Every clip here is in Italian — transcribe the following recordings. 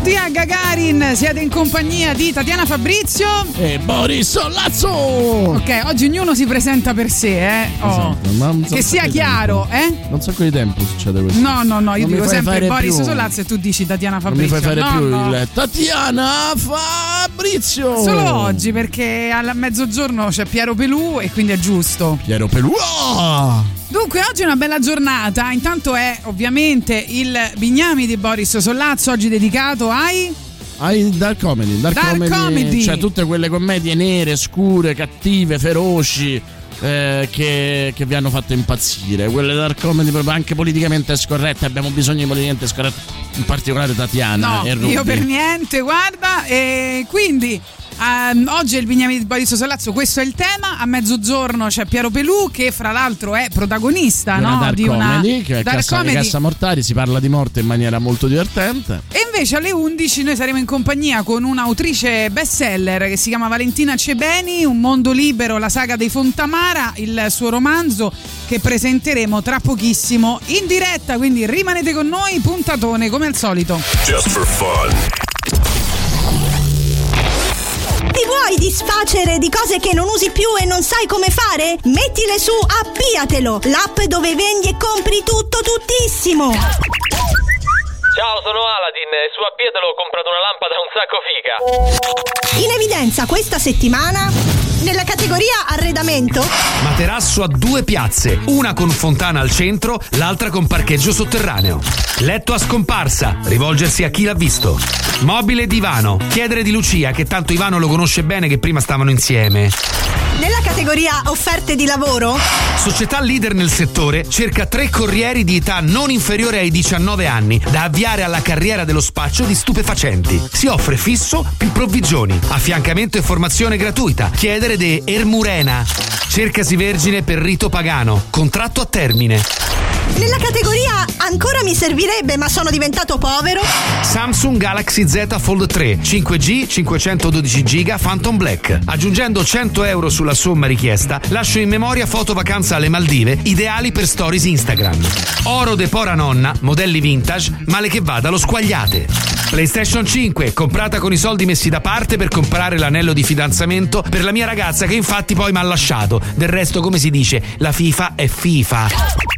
Benvenuti a Gagarin, siete in compagnia di Tatiana Fabrizio. E Boris Sollazzo! Ok, oggi ognuno si presenta per sé, eh. Oh. Esatto, un Che sia chiaro, tempo. eh. Un sacco di tempo succede questo. No, no, no, io Non dico sempre Boris. Solazzo e tu dici Tatiana Non mi Fabrizio. fai fare no, più no. il Tatiana Fabrizio! Solo oggi perché al mezzogiorno c'è Piero Pelù e quindi è giusto. Piero Pelù. Ah! Dunque, oggi è una bella giornata. Intanto è ovviamente il Bignami di Boris Sollazzo, oggi dedicato ai. Hai Dark Comedy. Dark, Dark comedy. Cioè tutte quelle commedie nere, scure, cattive, feroci. eh, che, che vi hanno fatto impazzire quelle dark comedy proprio anche politicamente scorrette abbiamo bisogno di politicamente scorrette in particolare Tatiana No, io per niente, guarda. E quindi. Ehm, oggi è il Bignami di Boris Sollazzo, questo è il tema. A mezzogiorno c'è Piero Pelù, che fra l'altro è protagonista Di una no? di una comedy che è dark cassa, comedy. Cassa Mortari si parla di morte in maniera molto divertente E invece alle 11 noi saremo in compagnia con un'autrice bestseller che si chiama Valentina Cebeni, Un mondo libero, la saga dei Fontamara, il suo romanzo che presenteremo tra pochissimo in diretta, quindi rimanete con noi, puntatone come al solito. Just for fun. Vuoi disfacere di cose che non usi più e non sai come fare? Mettile su Appiatelo, l'app dove vendi e compri tutto tuttissimo. Ciao, sono Aladdin e su Appietelo ho comprato una lampada un sacco figa. In evidenza questa settimana nella categoria arredamento Materasso a due piazze, una con fontana al centro, l'altra con parcheggio sotterraneo. Letto a scomparsa, rivolgersi a chi l'ha visto. Mobile divano, chiedere di Lucia che tanto Ivano lo conosce bene che prima stavano insieme. nella categoria offerte di lavoro Società leader nel settore cerca tre corrieri di età non inferiore ai 19 anni da avviare alla carriera dello spaccio di stupefacenti. Si offre fisso più provvigioni, affiancamento e formazione gratuita. Chiedere de Ermurena. Cercasi vergine per rito pagano, contratto a termine. nella categoria ancora mi servirebbe ma sono diventato povero Samsung Galaxy Z Fold 3 5G 512 GB Phantom Black. Aggiungendo 100 euro sulla somma richiesta, lascio in memoria foto vacanza alle Maldive, ideali per stories Instagram. Oro de Pora Nonna, modelli vintage, male che vada lo squagliate. PlayStation 5, comprata con i soldi messi da parte per comprare l'anello di fidanzamento per la mia ragazza che infatti poi mi ha lasciato. Del resto, come si dice, la FIFA è FIFA.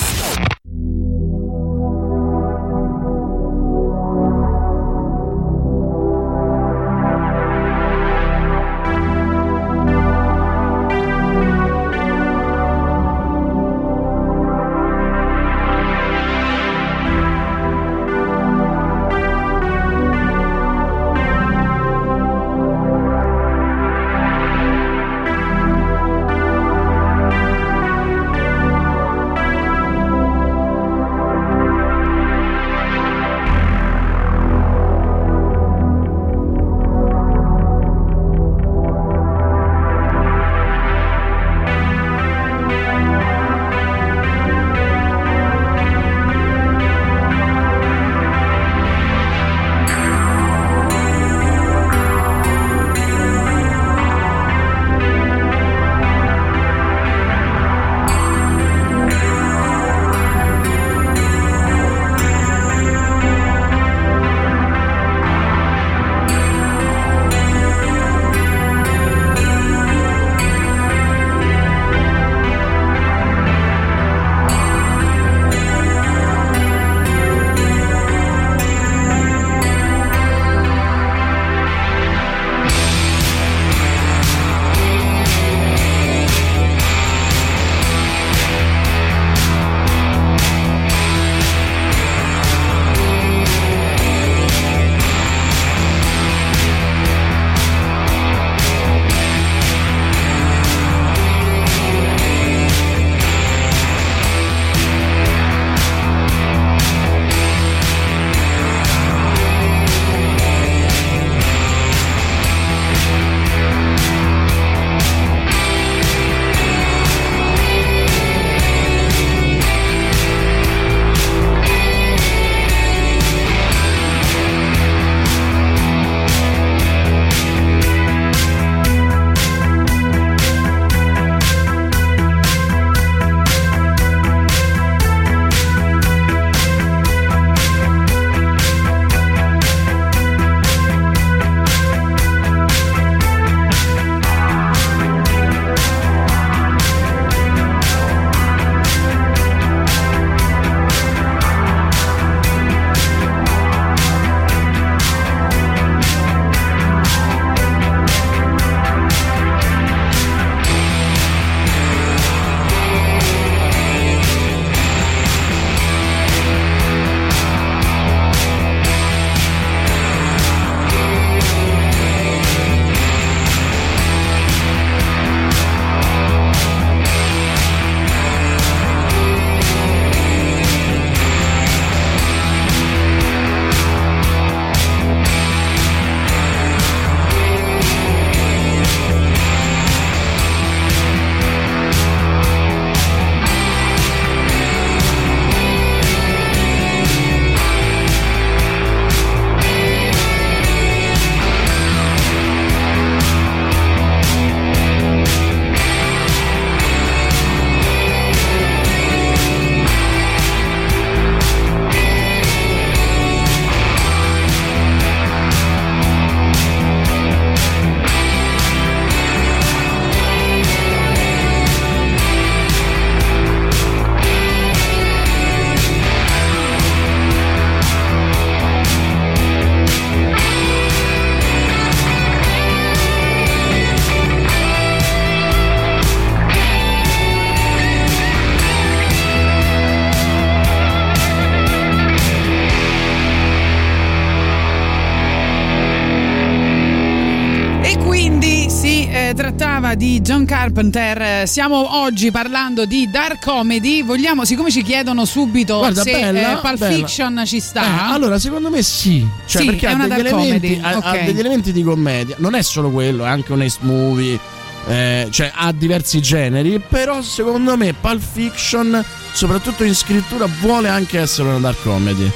di John Carpenter. Stiamo oggi parlando di dark comedy. Vogliamo, siccome ci chiedono subito Guarda, se bella, eh, Pulp bella. Fiction ci sta. Eh, allora, secondo me sì. Cioè, Sì, perché è ha degli, elementi, ha, ha ok. degli elementi di commedia. Non è solo quello, è anche un ace movie. eh, cioè, ha diversi generi. Però, secondo me, Pulp Fiction, soprattutto in scrittura, vuole anche essere una dark comedy.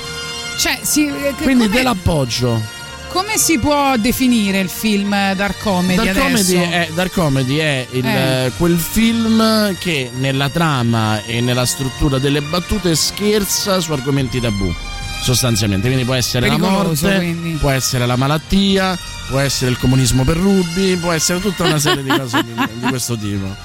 Cioè, si- eh, Quindi come, te l'appoggio. Come si può definire il film dark comedy Dark adesso? comedy, è, dark comedy è il, Eh. eh, quel film che nella trama e nella struttura delle battute scherza su argomenti tabù. Sostanzialmente, quindi può essere la morte, quindi. può essere la malattia, può essere il comunismo per Ruby, può essere tutta una serie di cose di, di questo tipo.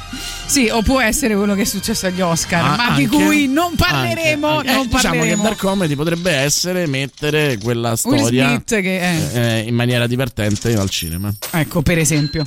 Sì, o può essere quello che è successo agli Oscar, Ah, ma di anche- cui non parleremo. anche- anche- non eh, diciamo che parleremo. dark comedy potrebbe essere mettere quella storia che è. eh, in maniera divertente al cinema. Ecco, per esempio.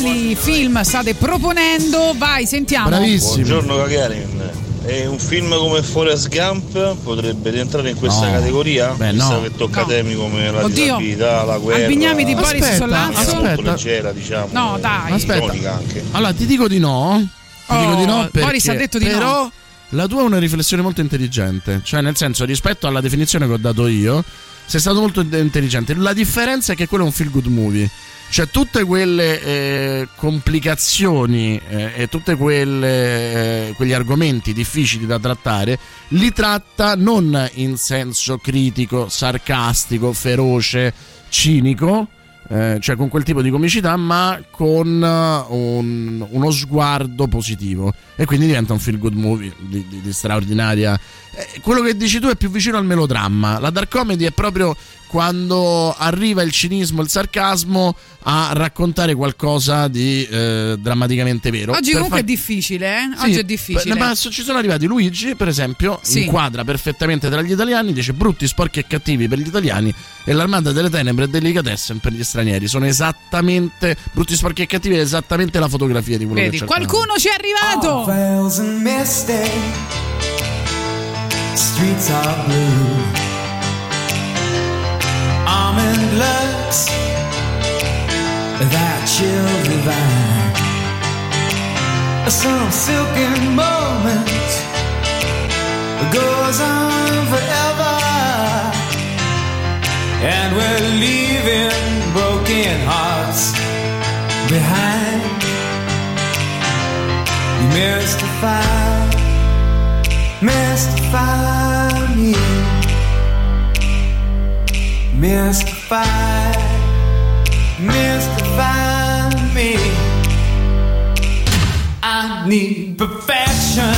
Quali film state proponendo. Vai, sentiamo. Buongiorno Gagarin. E un film come Forrest Gump potrebbe rientrare in questa No. categoria? Beh, Visto no. che tocca No. temi come la Oddio. disabilità, la guerra. Al Bignami di Boris Sollazzo. molto aspetta. leggera, diciamo. No, dai. Aspetta. anche. Allora, ti dico di no. Ti Oh, dico di no perché, Boris ha detto di no. però la tua è una riflessione molto intelligente. Cioè, nel senso, rispetto alla definizione che ho dato io, sei stato molto intelligente. La differenza è che quello è un feel good movie. Cioè, tutte quelle eh, complicazioni eh, e tutti quegli argomenti difficili da trattare li tratta non in senso critico, sarcastico, feroce, cinico, eh, cioè con quel tipo di comicità, ma con eh, un- uno sguardo positivo. E quindi diventa un feel good movie di, di- di straordinaria. Eh, quello che dici tu è più vicino al melodramma. La dark comedy è proprio quando arriva il cinismo, il sarcasmo a raccontare qualcosa di eh, drammaticamente vero. Oggi Per comunque far- è difficile, eh? sì, Oggi è difficile. Ma ci sono arrivati Luigi, per esempio, Sì. inquadra perfettamente tra gli italiani, dice brutti, sporchi e cattivi per gli italiani e l'armata delle tenebre e delicatessen per gli stranieri. Sono esattamente brutti, sporchi e cattivi, è esattamente la fotografia di quello Vedi, che cercavamo. qualcuno ci è arrivato. Misty, streets are blue. Almond looks that chill divine. Some silken moment goes on forever, and we're leaving broken hearts behind. Mystify, mystify me. Mystify, mystify me. I need perfection,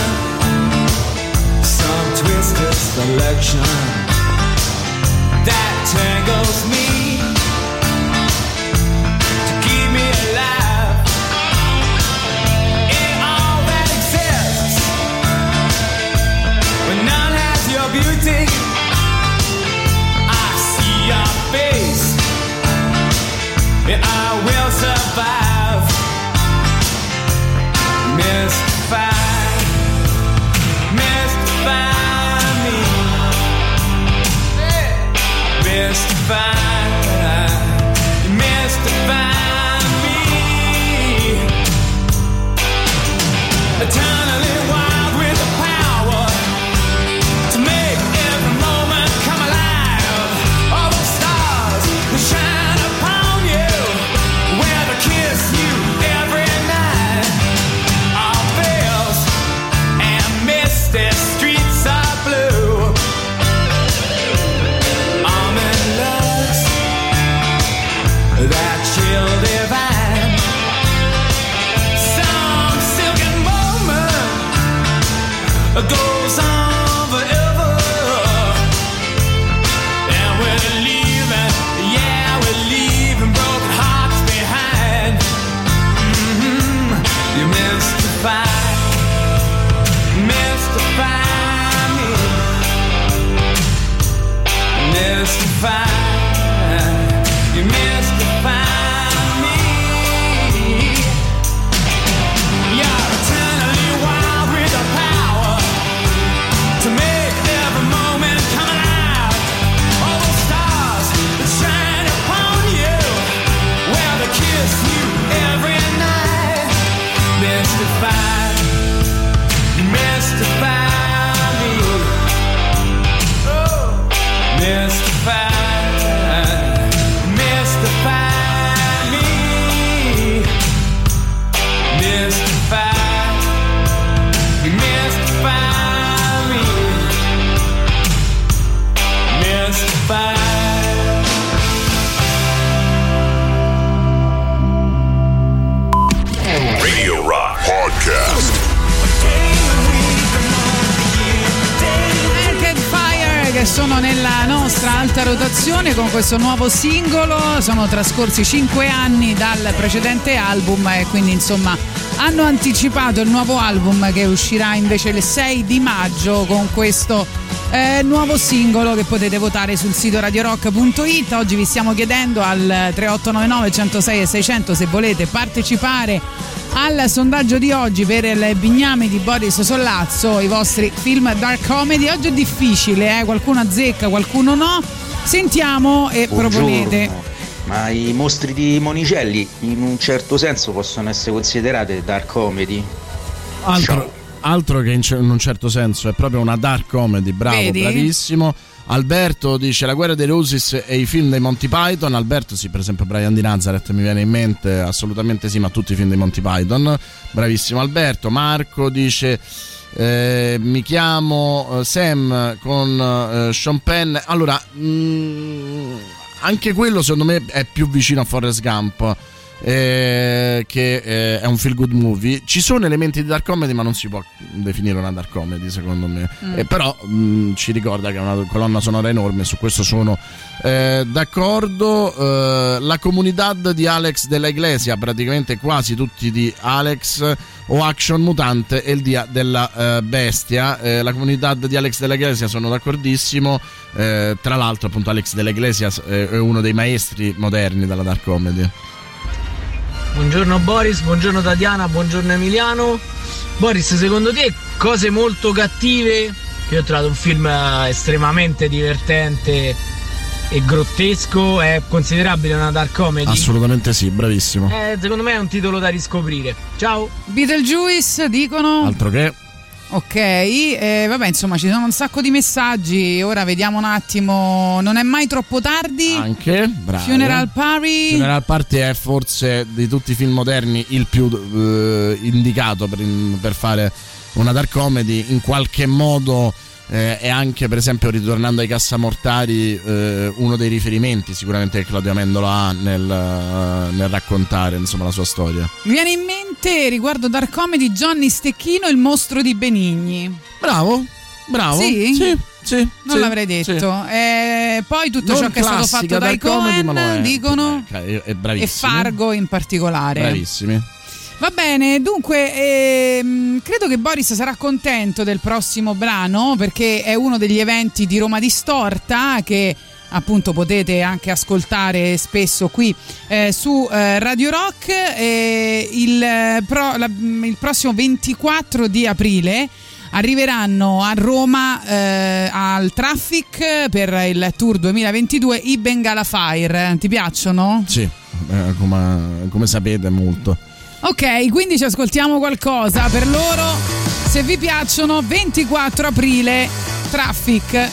some twisted selection that tangles me I see your face, and I will survive. Mystify, me, mystify, mystify me. Wild questo nuovo singolo. Sono trascorsi 5 anni dal precedente album e quindi insomma hanno anticipato il nuovo album che uscirà invece il 6 di maggio con questo Eh, nuovo singolo che potete votare sul sito radiorock.it. Oggi vi stiamo chiedendo al 3899 106 e 600 se volete partecipare al sondaggio di oggi per il bigname di Boris Sollazzo, i vostri film dark comedy. Oggi è difficile, eh? qualcuno azzecca, qualcuno no. Sentiamo e proponete. Buongiorno. Ma i mostri di Monicelli in un certo senso possono essere considerate dark comedy? Altro, altro che in un certo senso è proprio una dark comedy, bravo, Vedi? bravissimo. Alberto dice La guerra dei Roses e i film dei Monty Python. Alberto, sì, per esempio Brian di Nazareth mi viene in mente, assolutamente sì, ma tutti i film dei Monty Python. Bravissimo Alberto. Marco dice eh, mi chiamo eh, Sam con eh, Sean Penn. Allora, mm, anche quello secondo me è più vicino a Forrest Gump. Eh, che eh, è un feel good movie. Ci sono elementi di dark comedy, ma non si può definire una dark comedy, secondo me. Mm. Eh, però mh, ci ricorda che è una colonna sonora enorme, su questo sono eh, d'accordo. Eh, la comunità di Alex della Iglesia, praticamente quasi tutti di Alex o Action Mutante e il dia della eh, bestia. La comunità di Alex della Iglesia sono d'accordissimo. Tra l'altro, appunto, Alex della Iglesia è uno dei maestri moderni della dark comedy. Buongiorno Boris, buongiorno Tatiana, buongiorno Emiliano. Boris, secondo te cose molto cattive? Io ho trovato un film eh, estremamente divertente e grottesco, è considerabile una dark comedy? Assolutamente sì, bravissimo. Eh, secondo me è un titolo da riscoprire. Ciao. Beetlejuice dicono. Altro che. Ok, eh, vabbè, insomma, ci sono un sacco di messaggi. Ora vediamo un attimo. Non è mai troppo tardi. Anche, bravo. Funeral Party. Funeral Party è forse di tutti i film moderni il più eh, indicato per, per fare una dark comedy. In qualche modo eh, è anche, per esempio, ritornando ai Cassamortari, eh, uno dei riferimenti sicuramente che Claudio Amendola ha nel, eh, nel raccontare insomma, la sua storia. Mi viene in mente riguardo Dark Comedy Johnny Stecchino, il mostro di Benigni. Bravo, bravo. Sì? Sì, sì, Non sì, l'avrei detto. Eh, poi tutto Non ciò che è stato fatto dai dark comedy, lo Cohen, è. dicono, È, è e. Fargo in particolare. Bravissimi. Va bene, dunque ehm, credo che Boris sarà contento del prossimo brano perché è uno degli eventi di Roma Distorta che appunto potete anche ascoltare spesso qui eh, su eh, Radio Rock Eh, il, eh, pro- la- il prossimo 24 di aprile arriveranno a Roma eh, al Traffic per il tour 2022 i Bengala Fire ti piacciono? Sì, eh, come, come sapete molto. Ok, quindi ci ascoltiamo qualcosa per loro. Se vi piacciono, 24 aprile, traffic.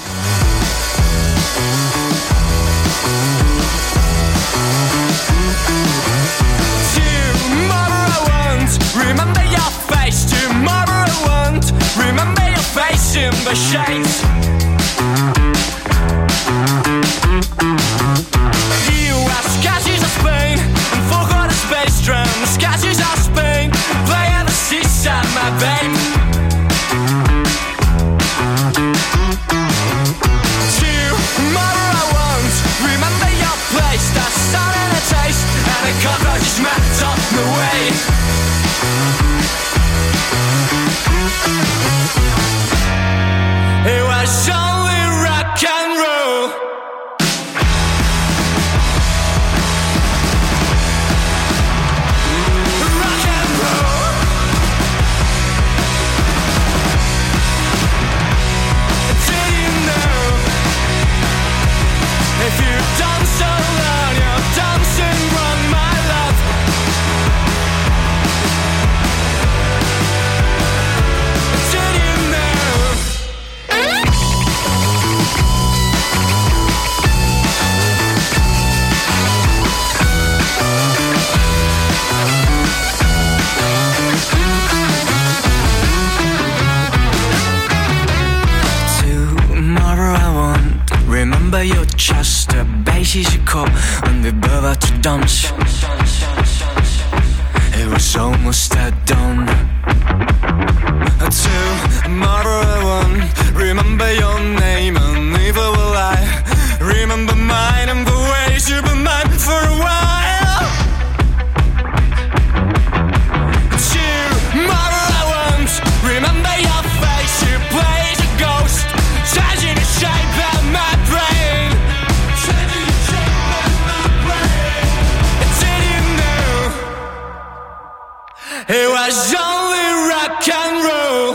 Remember your face. Tomorrow I want, remember your face in the shades. You have sketches of Spain and forgot a space drum. My babe. Remember your chest a cup And we behöver to dance. It was almost at dawn. Tomorrow I want Remember your name And neither will I. Remember mine and the ways you've been mine for a while. Tomorrow It was only rock and roll.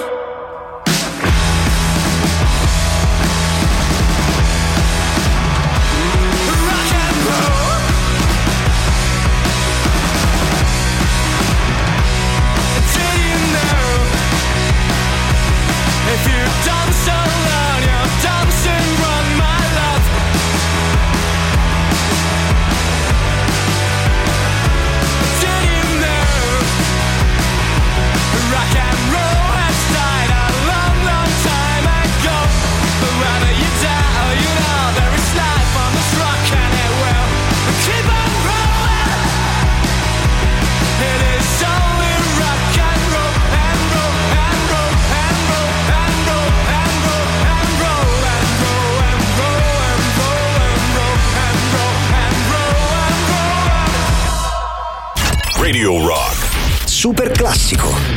super classico.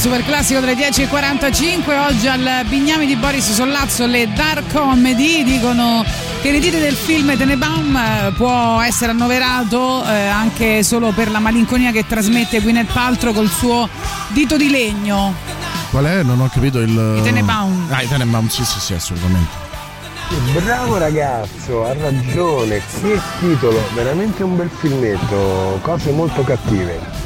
super classico delle 10.45. Oggi al Bignami di Boris Sollazzo le Dark Comedy dicono che l'edite del film Tenebaum eh, può essere annoverato eh, anche solo per la malinconia che trasmette Gwyneth Paltrow col suo dito di legno. Qual è? Non ho capito il. I Tenebaum. Ah, i Tenebaum, sì, sì, sì, assolutamente. Bravo ragazzo, ha ragione, che titolo, veramente un bel filmetto, cose molto cattive.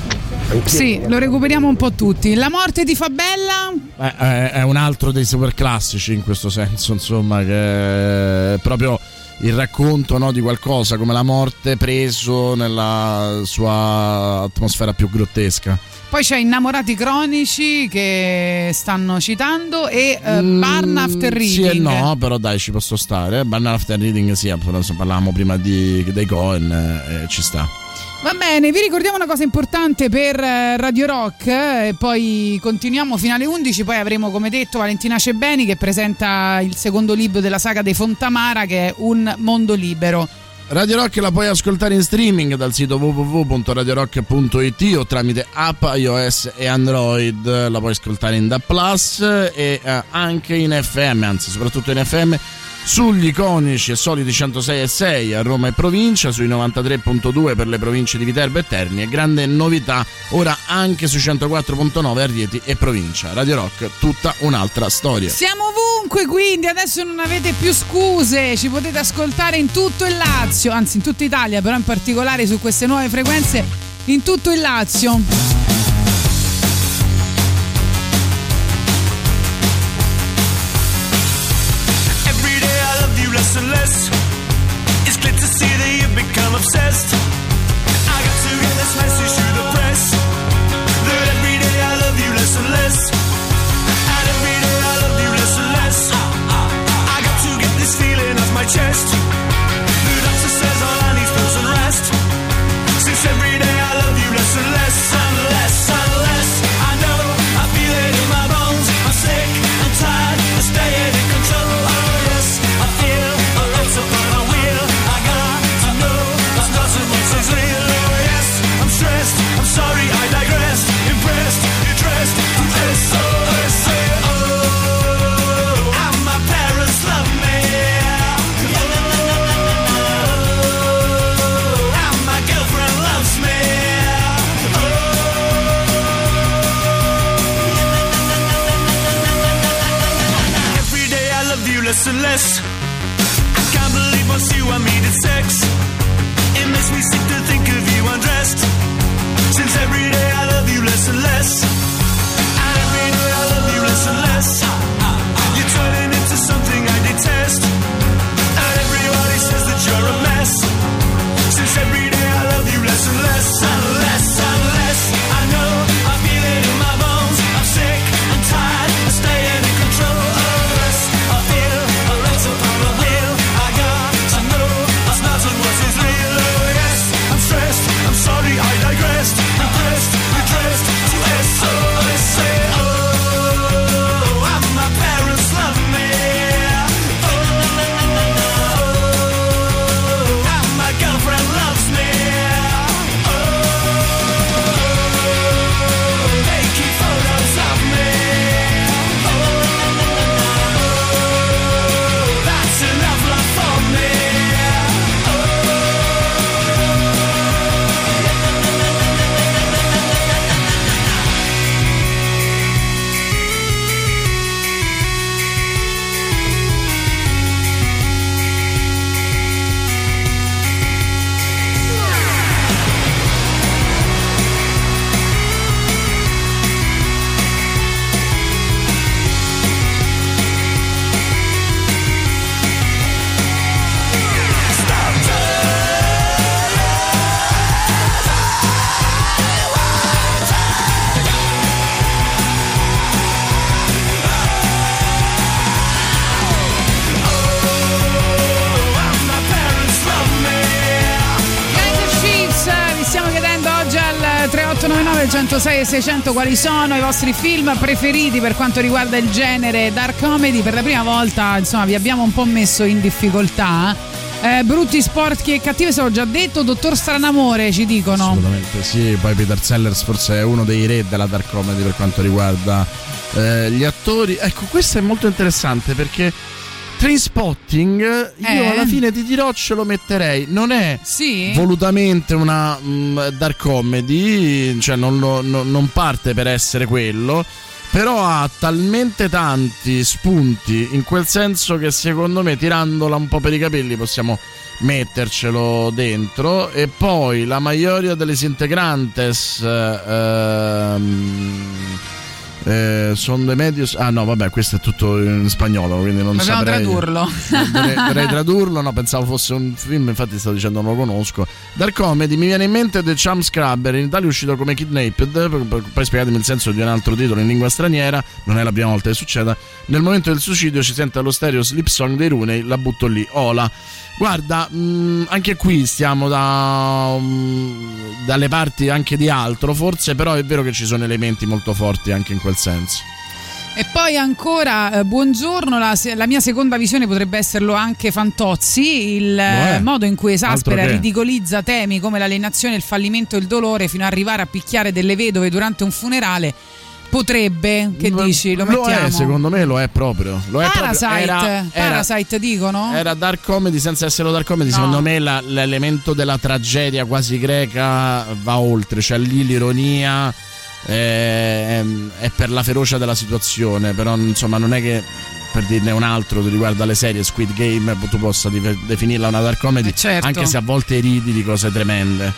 Sì, lo recuperiamo un po' tutti. La morte ti fa bella? Eh, è, è un altro dei super classici in questo senso, insomma, che è proprio il racconto no, di qualcosa come la morte preso nella sua atmosfera più grottesca. Poi c'è Innamorati cronici che stanno citando e eh, Barn After Reading. Sì e no, però dai, ci posso stare. Barn After Reading, sì, appunto, parlavamo prima di, dei Cohen, eh, ci sta. Va bene, vi ricordiamo una cosa importante per eh, Radio Rock eh, e poi continuiamo fino alle 11, poi avremo come detto Valentina Cebeni che presenta il secondo libro della saga dei Fontamara che è Un mondo libero. Radio Rock la puoi ascoltare in streaming dal sito www.radiorock.it o tramite app iOS e Android. La puoi ascoltare in DA Plus e eh, anche in FM, anzi soprattutto in FM sugli iconici e soliti 106 e 6 a Roma e provincia, sui 93.2 per le province di Viterbo e Terni e grande novità ora anche sui 104.9 a Rieti e provincia. Radio Rock, tutta un'altra storia. Siamo ovunque quindi, adesso non avete più scuse, ci potete ascoltare in tutto il Lazio, anzi in tutta Italia, però in particolare su queste nuove frequenze in tutto il Lazio. See that you've become obsessed. I got to get this message to the press. That every day I love you less and less. And every day I love you less and less. I got to get this feeling off my chest. 3899 106 e 600 quali sono i vostri film preferiti per quanto riguarda il genere dark comedy. Per la prima volta, insomma, vi abbiamo un po' messo in difficoltà. Eh, brutti sporchi e cattive, se l'ho già detto. Dottor Stranamore, ci dicono. Assolutamente sì, poi Peter Sellers forse è uno dei re della dark comedy per quanto riguarda eh, gli attori. Ecco, questo è molto interessante perché Trainspotting io Eh? alla fine ti dirò ce lo metterei. Non è Sì? volutamente una mm, dark comedy, cioè non, lo- non- non parte per essere quello. Però ha talmente tanti spunti in quel senso che secondo me tirandola un po' per i capelli possiamo mettercelo dentro e poi la maggioria delle integrantes ehm, eh, sono de medios ah no vabbè questo è tutto in spagnolo quindi non Dobbiamo saprei. tradurlo. dovrei, dovrei tradurlo no pensavo fosse un film infatti stavo dicendo non lo conosco. Dal comedy mi viene in mente The Chum Scrubber in Italia è uscito come Kidnapped poi spiegatemi il senso di un altro titolo in lingua straniera non è la prima volta che succeda nel momento del suicidio ci sente allo stereo slip song dei Rooney la butto lì Ola. Guarda, mh, anche qui stiamo da, mh, dalle parti anche di altro, forse, però è vero che ci sono elementi molto forti anche in quel senso. E poi ancora, eh, buongiorno, la, la mia seconda visione potrebbe esserlo anche Fantozzi, il eh, modo in cui esaspera ridicolizza temi come l'alienazione, il fallimento e il dolore fino ad arrivare a picchiare delle vedove durante un funerale. Potrebbe, che dici? Lo, mettiamo? è, secondo me lo è proprio. Lo è Parasite, proprio. Era, era- Parasite dicono? era dark comedy senza essere dark comedy. No. Secondo me la- l'elemento della tragedia quasi greca va oltre, cioè lì l'ironia è, è per la ferocia della situazione, però insomma non è che per dirne un altro che riguarda le serie Squid Game tu possa definirla una dark comedy, certo. anche se a volte ridi di cose tremende.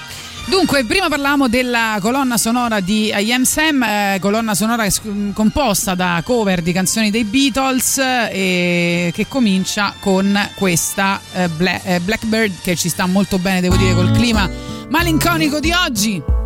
Dunque, prima parlavamo della colonna sonora di I Am Sam, eh, colonna sonora composta da cover di canzoni dei Beatles e che comincia con questa eh, Bla- eh, Blackbird che ci sta molto bene, devo dire, col clima malinconico di oggi.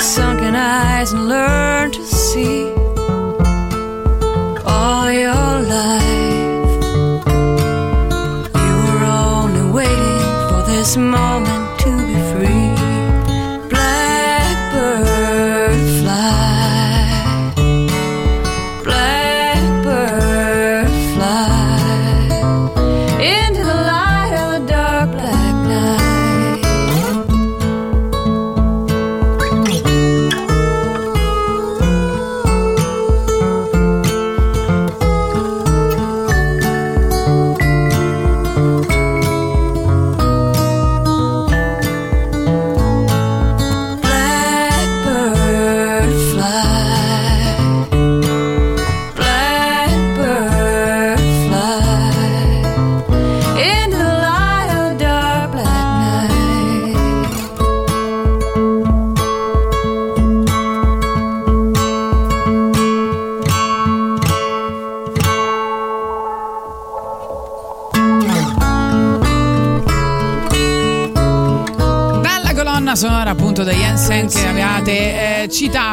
Sunken eyes and learn to see all your life. You were only waiting for this moment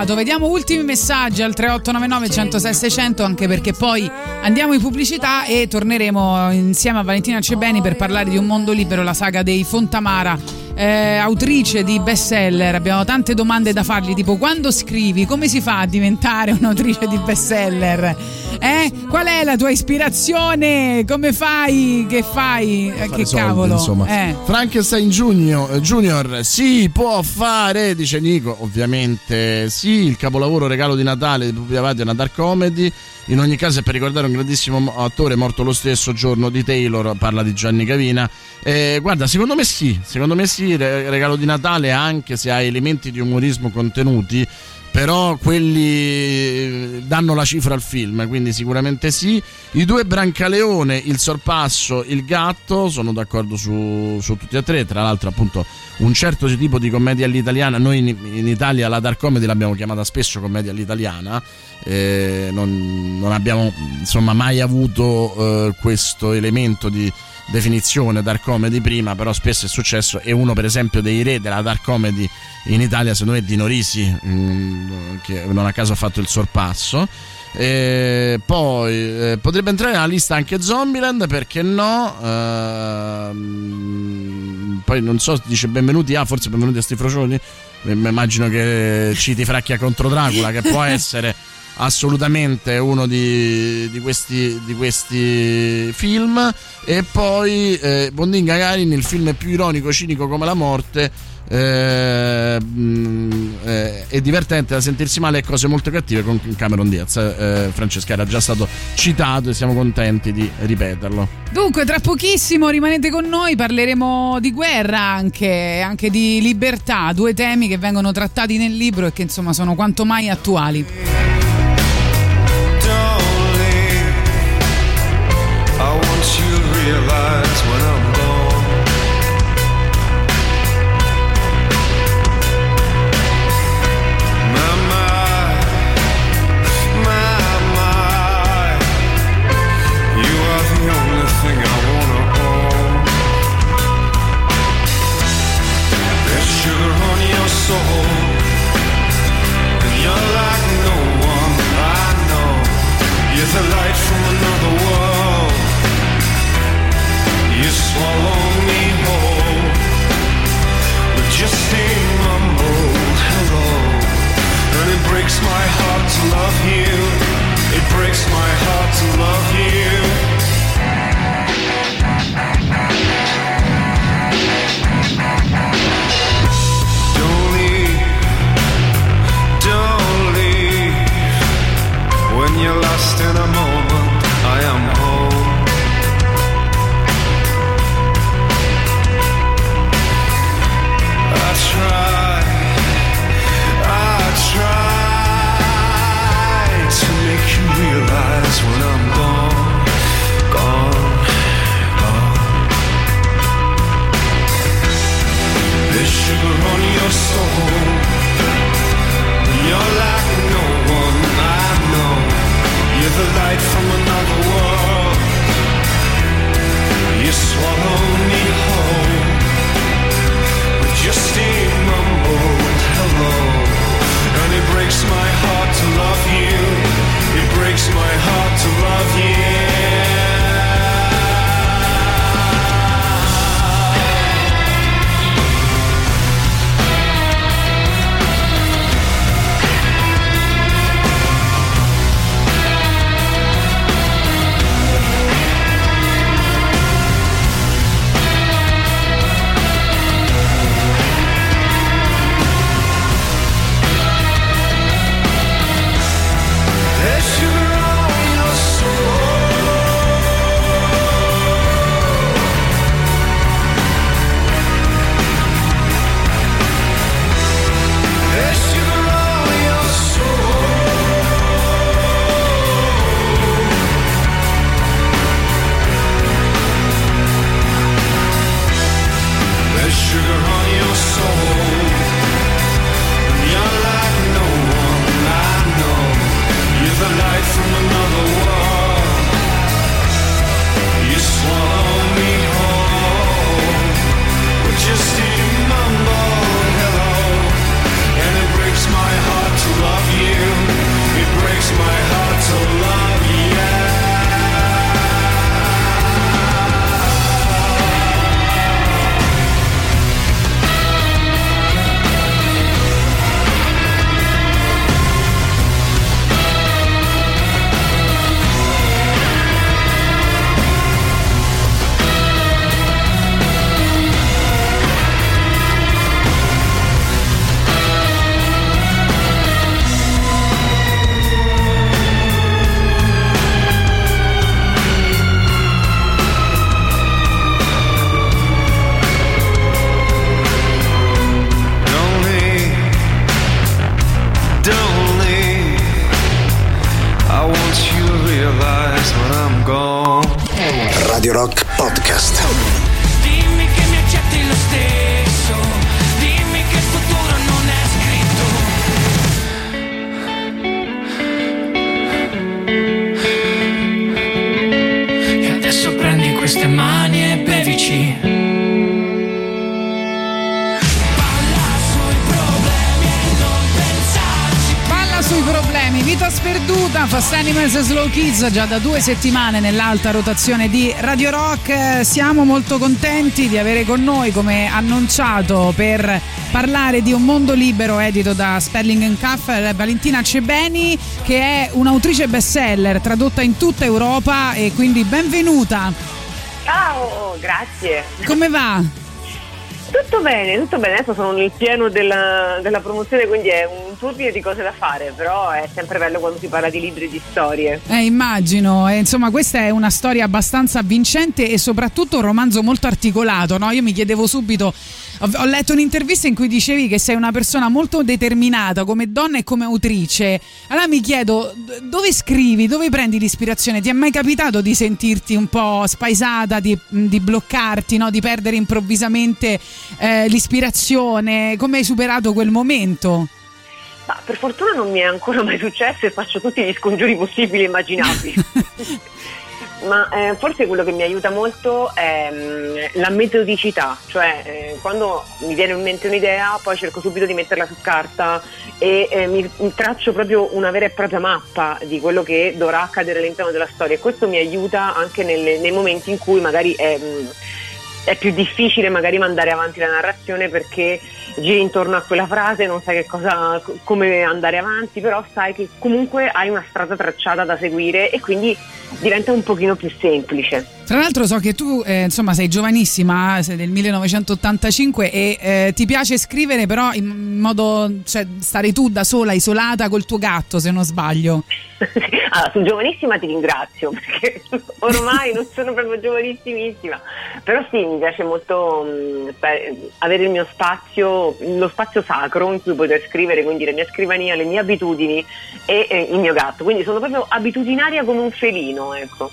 citato, vediamo ultimi messaggi al 3899 106 600 anche perché poi andiamo in pubblicità e torneremo insieme a Valentina Cebeni per parlare di Un mondo libero, la saga dei Fontamara. eh, autrice di bestseller, abbiamo tante domande da fargli, tipo quando scrivi, come si fa a diventare un'autrice di bestseller? Eh? Qual è la tua ispirazione? Come fai? Che fai? Eh, che soldi, cavolo? insomma. Eh. Frankenstein Junior, Junior, si può fare, dice Nico, ovviamente sì, il capolavoro regalo di Natale di Avati è una dark comedy, in ogni caso è per ricordare un grandissimo mo- attore morto lo stesso giorno di Taylor, parla di Gianni Cavina. Eh, guarda, secondo me sì, secondo me sì, re- regalo di Natale anche se ha elementi di umorismo contenuti, però quelli eh, danno la cifra al film, quindi sicuramente sì. I due Brancaleone, il sorpasso, il gatto, sono d'accordo su, su tutti e tre. Tra l'altro, appunto, un certo tipo di commedia all'italiana. Noi in, in Italia la dark comedy l'abbiamo chiamata spesso commedia all'italiana. eh, non, non abbiamo insomma mai avuto eh, questo elemento di definizione dark comedy prima, però spesso è successo. E uno, per esempio, dei re della dark comedy in Italia, secondo me, è Dino Risi, mm, che non a caso ha fatto il sorpasso. E poi eh, potrebbe entrare nella lista anche Zombieland, perché no? Ehm, poi non so, dice benvenuti a, forse benvenuti a sti frocioni. immagino che citi Fracchia contro Dracula, che può essere assolutamente uno di, di questi, di questi film. E poi eh, Bondin Gagarin, il film più ironico, cinico come la morte. eh, mh, eh, è divertente da sentirsi male e cose molto cattive con Cameron Diaz. Eh, Francesca era già stato citato e siamo contenti di ripeterlo. Dunque, tra pochissimo rimanete con noi, parleremo di guerra anche, anche di libertà, due temi che vengono trattati nel libro e che insomma sono quanto mai attuali. God's way. Fast Animals Slow Kids già da due settimane nell'alta rotazione di Radio Rock. Siamo molto contenti di avere con noi, come annunciato, per parlare di Un mondo libero edito da Sperling Cuff, Valentina Cebeni, che è un'autrice bestseller tradotta in tutta Europa e quindi benvenuta. Ciao, grazie. Come va? Tutto bene, tutto bene. Adesso sono nel pieno della, della promozione, quindi è un turbine di cose da fare, però è sempre bello quando si parla di libri e di storie. Eh, immagino, Eh, insomma questa è una storia abbastanza avvincente e soprattutto un romanzo molto articolato, no? Io mi chiedevo subito, ho, ho letto un'intervista in cui dicevi che sei una persona molto determinata come donna e come autrice, allora mi chiedo dove scrivi, dove prendi l'ispirazione? Ti è mai capitato di sentirti un po' spaesata, di, di bloccarti, no? di perdere improvvisamente eh, l'ispirazione? Come hai superato quel momento? Ma per fortuna non mi è ancora mai successo e faccio tutti gli scongiuri possibili e immaginabili. Ma eh, forse quello che mi aiuta molto è mm, la metodicità, cioè eh, quando mi viene in mente un'idea poi cerco subito di metterla su carta e eh, mi, mi traccio proprio una vera e propria mappa di quello che dovrà accadere all'interno della storia. E questo mi aiuta anche nelle- nei momenti in cui magari è, mm, è più difficile magari mandare avanti la narrazione perché giri intorno a quella frase, non sai che cosa, come andare avanti, però sai che comunque hai una strada tracciata da seguire e quindi diventa un pochino più semplice. Tra l'altro so che tu eh, insomma sei giovanissima, sei del 1985 e eh, ti piace scrivere però in modo, cioè stare tu da sola, isolata col tuo gatto se non sbaglio. Allora, su giovanissima ti ringrazio perché ormai non sono proprio giovanissimissima, però sì, mi piace molto mh, sta- avere il mio spazio, lo spazio sacro in cui poter scrivere, quindi la mia scrivania, le mie abitudini e eh, il mio gatto, quindi sono proprio abitudinaria come un felino, ecco.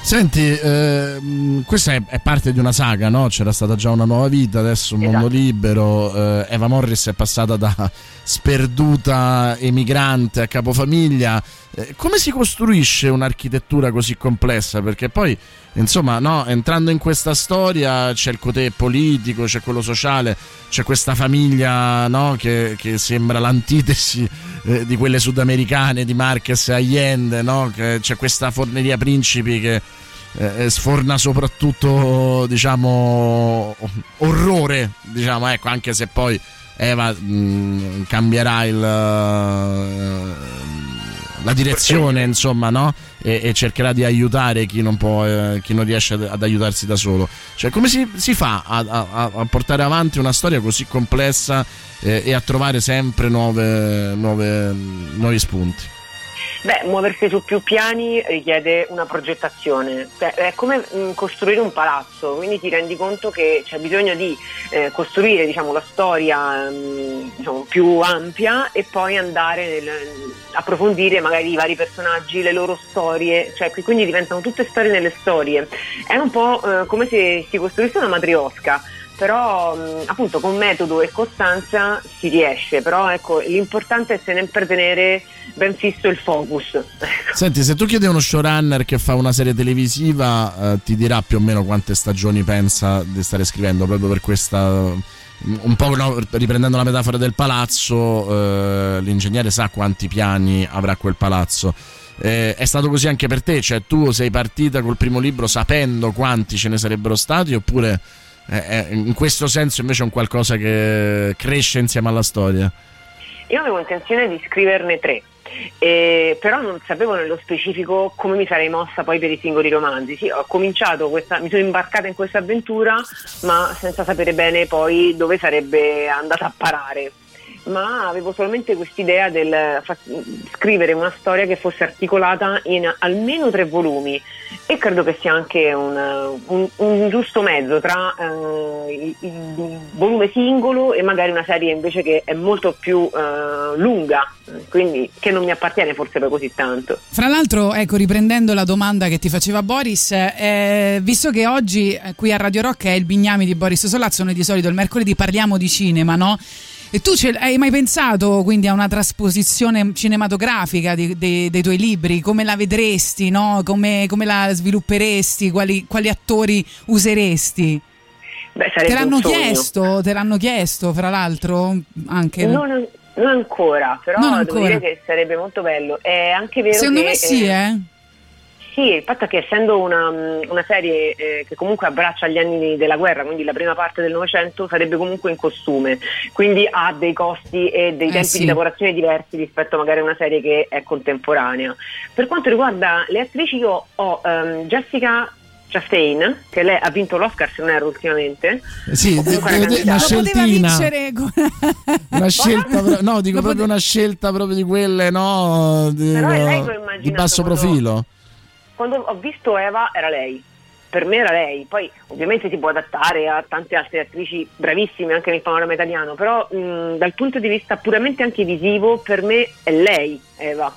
Senti, ehm, questa è, è parte di una saga, no? C'era stata già una nuova vita, adesso un mondo libero. eh, Eva Morris è passata da sperduta emigrante a capofamiglia. Eh, come si costruisce un'architettura così complessa? Perché poi, insomma, no, entrando in questa storia c'è il cotè politico, c'è quello sociale, c'è questa famiglia no, che, che sembra l'antitesi eh, di quelle sudamericane di Marquez e Allende, no? C'è questa forneria principi che eh, sforna soprattutto diciamo orrore diciamo ecco anche se poi Eva mh, cambierà il, eh, la direzione insomma no? E, e cercherà di aiutare chi non può eh, chi non riesce ad, aiutarsi da solo. Cioè come si, si fa a, a- a portare avanti una storia così complessa eh, e a trovare sempre nuove, nuove, nuovi spunti Beh, muoversi su più piani richiede una progettazione, Cioè, è come mh, costruire un palazzo, quindi ti rendi conto che c'è bisogno di eh, costruire diciamo, la storia mh, diciamo, più ampia e poi andare nel, approfondire magari i vari personaggi, le loro storie, cioè, qui- quindi diventano tutte storie nelle storie. È un po' eh, come se si costruisse una matriosca. Però mh, appunto con metodo e costanza si riesce, però ecco l'importante è sempre tenere ben fisso il focus. Senti, se tu chiedi a uno showrunner che fa una serie televisiva, eh, ti dirà più o meno quante stagioni pensa di stare scrivendo, proprio per questa. Un po' no, riprendendo la metafora del palazzo, eh, l'ingegnere sa quanti piani avrà quel palazzo. Eh, è stato così anche per te? Cioè, tu sei partita col primo libro sapendo quanti ce ne sarebbero stati, oppure eh, eh, in questo senso invece è un qualcosa che cresce insieme alla storia? Io avevo intenzione di scriverne tre, eh, però non sapevo nello specifico come mi sarei mossa poi per i singoli romanzi. Sì, ho cominciato questa, mi sono imbarcata in questa avventura, ma senza sapere bene poi dove sarebbe andata a parare. Ma avevo solamente quest'idea del fa- scrivere una storia che fosse articolata in almeno tre volumi e credo che sia anche un, un- un giusto mezzo tra eh, il, il volume singolo e magari una serie invece che è molto più eh, lunga, quindi che non mi appartiene forse poi così tanto. Fra l'altro, ecco, riprendendo la domanda che ti faceva Boris, eh, visto che oggi eh, qui a Radio Rock è il Bignami di Boris Solazzo, noi di solito il mercoledì parliamo di cinema, no? E tu hai mai pensato quindi a una trasposizione cinematografica di- dei- dei tuoi libri? Come la vedresti, no? Come, come la svilupperesti? Quali, quali attori useresti? Beh, Te l'hanno chiesto, te l'hanno chiesto, fra l'altro, anche. Non, Non ancora, però Non devo ancora. dire che sarebbe molto bello. È anche vero Secondo che, me sì, eh. Sì, il fatto è che essendo una, una serie eh, che comunque abbraccia gli anni della guerra, quindi la prima parte del Novecento, sarebbe comunque in costume, quindi ha dei costi e dei Eh, tempi sì. di lavorazione diversi rispetto magari a una serie che è contemporanea. Per quanto riguarda le attrici, io ho ehm, Jessica Chastain, che lei ha vinto l'Oscar se non erro ultimamente. Eh, Sì, comunque de- una sceltina. Una scelta, pro- no, dico Lo proprio una scelta proprio di quelle, no, di, ho di basso quando- profilo. Quando ho visto Eva era lei. Per me era lei, poi ovviamente si può adattare a tante altre attrici bravissime anche nel panorama italiano, però mh, dal punto di vista puramente anche visivo per me è lei Eva.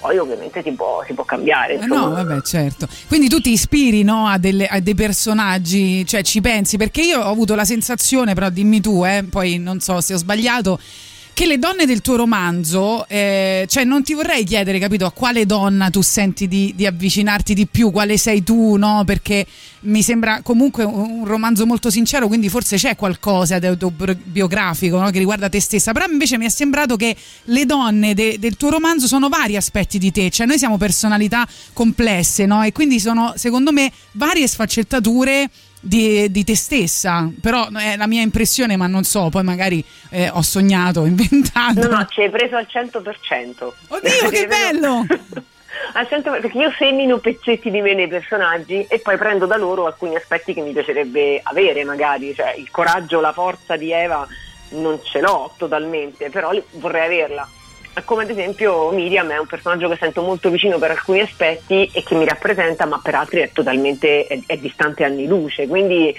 Poi ovviamente si può, si può cambiare. Eh insomma. No, vabbè, certo. Quindi tu ti ispiri no, a, delle- a dei personaggi, cioè ci pensi, perché io ho avuto la sensazione, però dimmi tu, eh, poi non so se ho sbagliato, che le donne del tuo romanzo, eh, cioè non ti vorrei chiedere, capito, a quale donna tu senti di, di avvicinarti di più, quale sei tu, no? Perché mi sembra comunque un, un romanzo molto sincero, quindi forse c'è qualcosa di autobiografico no? che riguarda te stessa, però invece mi è sembrato che le donne de- del tuo romanzo sono vari aspetti di te, cioè noi siamo personalità complesse, no? E quindi sono, secondo me, varie sfaccettature di, di te stessa, però è la mia impressione, ma non so, poi magari eh, ho sognato, ho inventato. No, no, ci hai preso al 100%. Oddio, che bello! al 100%, perché io semino pezzetti di me nei personaggi e poi prendo da loro alcuni aspetti che mi piacerebbe avere magari, cioè il coraggio, la forza di Eva non ce l'ho totalmente, però vorrei averla. Come ad esempio Miriam è un personaggio che sento molto vicino per alcuni aspetti e che mi rappresenta, ma per altri è totalmente è, è distante anni luce, quindi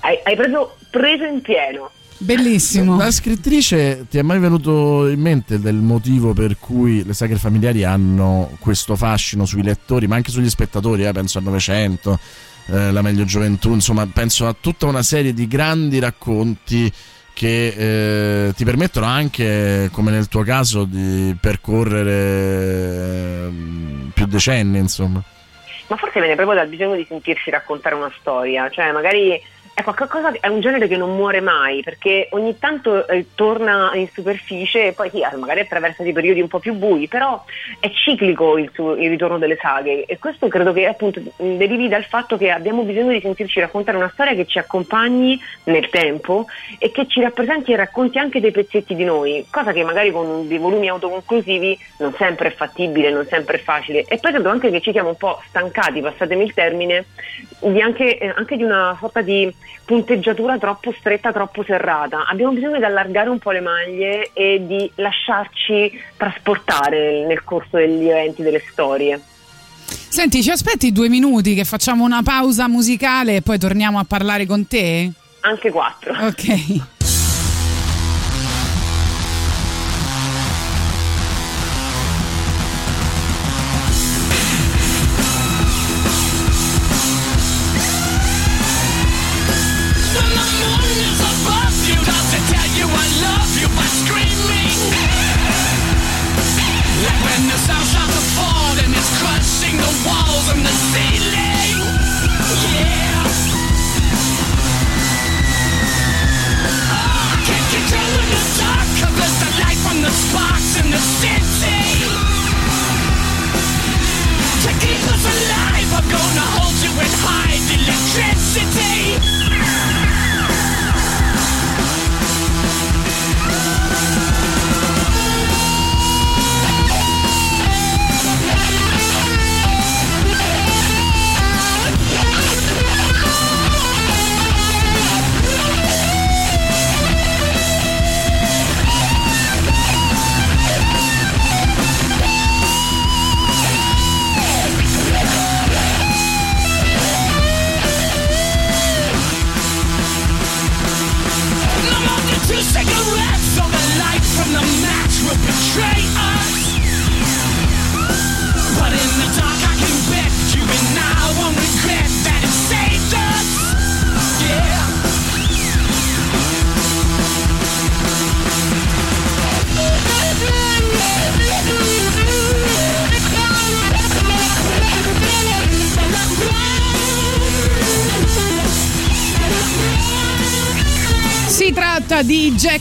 hai, hai proprio preso in pieno. Bellissimo. La scrittrice ti è mai venuto in mente del motivo per cui le sagre familiari hanno questo fascino sui lettori, ma anche sugli spettatori? eh, penso al Novecento, eh, la meglio gioventù, insomma, penso a tutta una serie di grandi racconti che eh, ti permettono anche, come nel tuo caso, di percorrere ehm, più decenni, insomma. Ma forse viene proprio dal bisogno di sentirsi raccontare una storia, cioè magari è qualcosa, è un genere che non muore mai, perché ogni tanto eh, torna in superficie e poi sì, eh, magari attraversa dei periodi un po' più bui, però è ciclico il, suo- il ritorno delle saghe e questo credo che appunto derivi dal fatto che abbiamo bisogno di sentirci raccontare una storia che ci accompagni nel tempo e che ci rappresenti e racconti anche dei pezzetti di noi, cosa che magari con dei volumi autoconclusivi non sempre è fattibile, non sempre è facile. E poi credo anche che ci siamo un po' stancati, passatemi il termine, di anche, eh, anche di una sorta di punteggiatura troppo stretta, troppo serrata. Abbiamo bisogno di allargare un po' le maglie e di lasciarci trasportare nel corso degli eventi, delle storie. Senti, ci aspetti due minuti che facciamo una pausa musicale e poi torniamo a parlare con te? Anche quattro. Ok.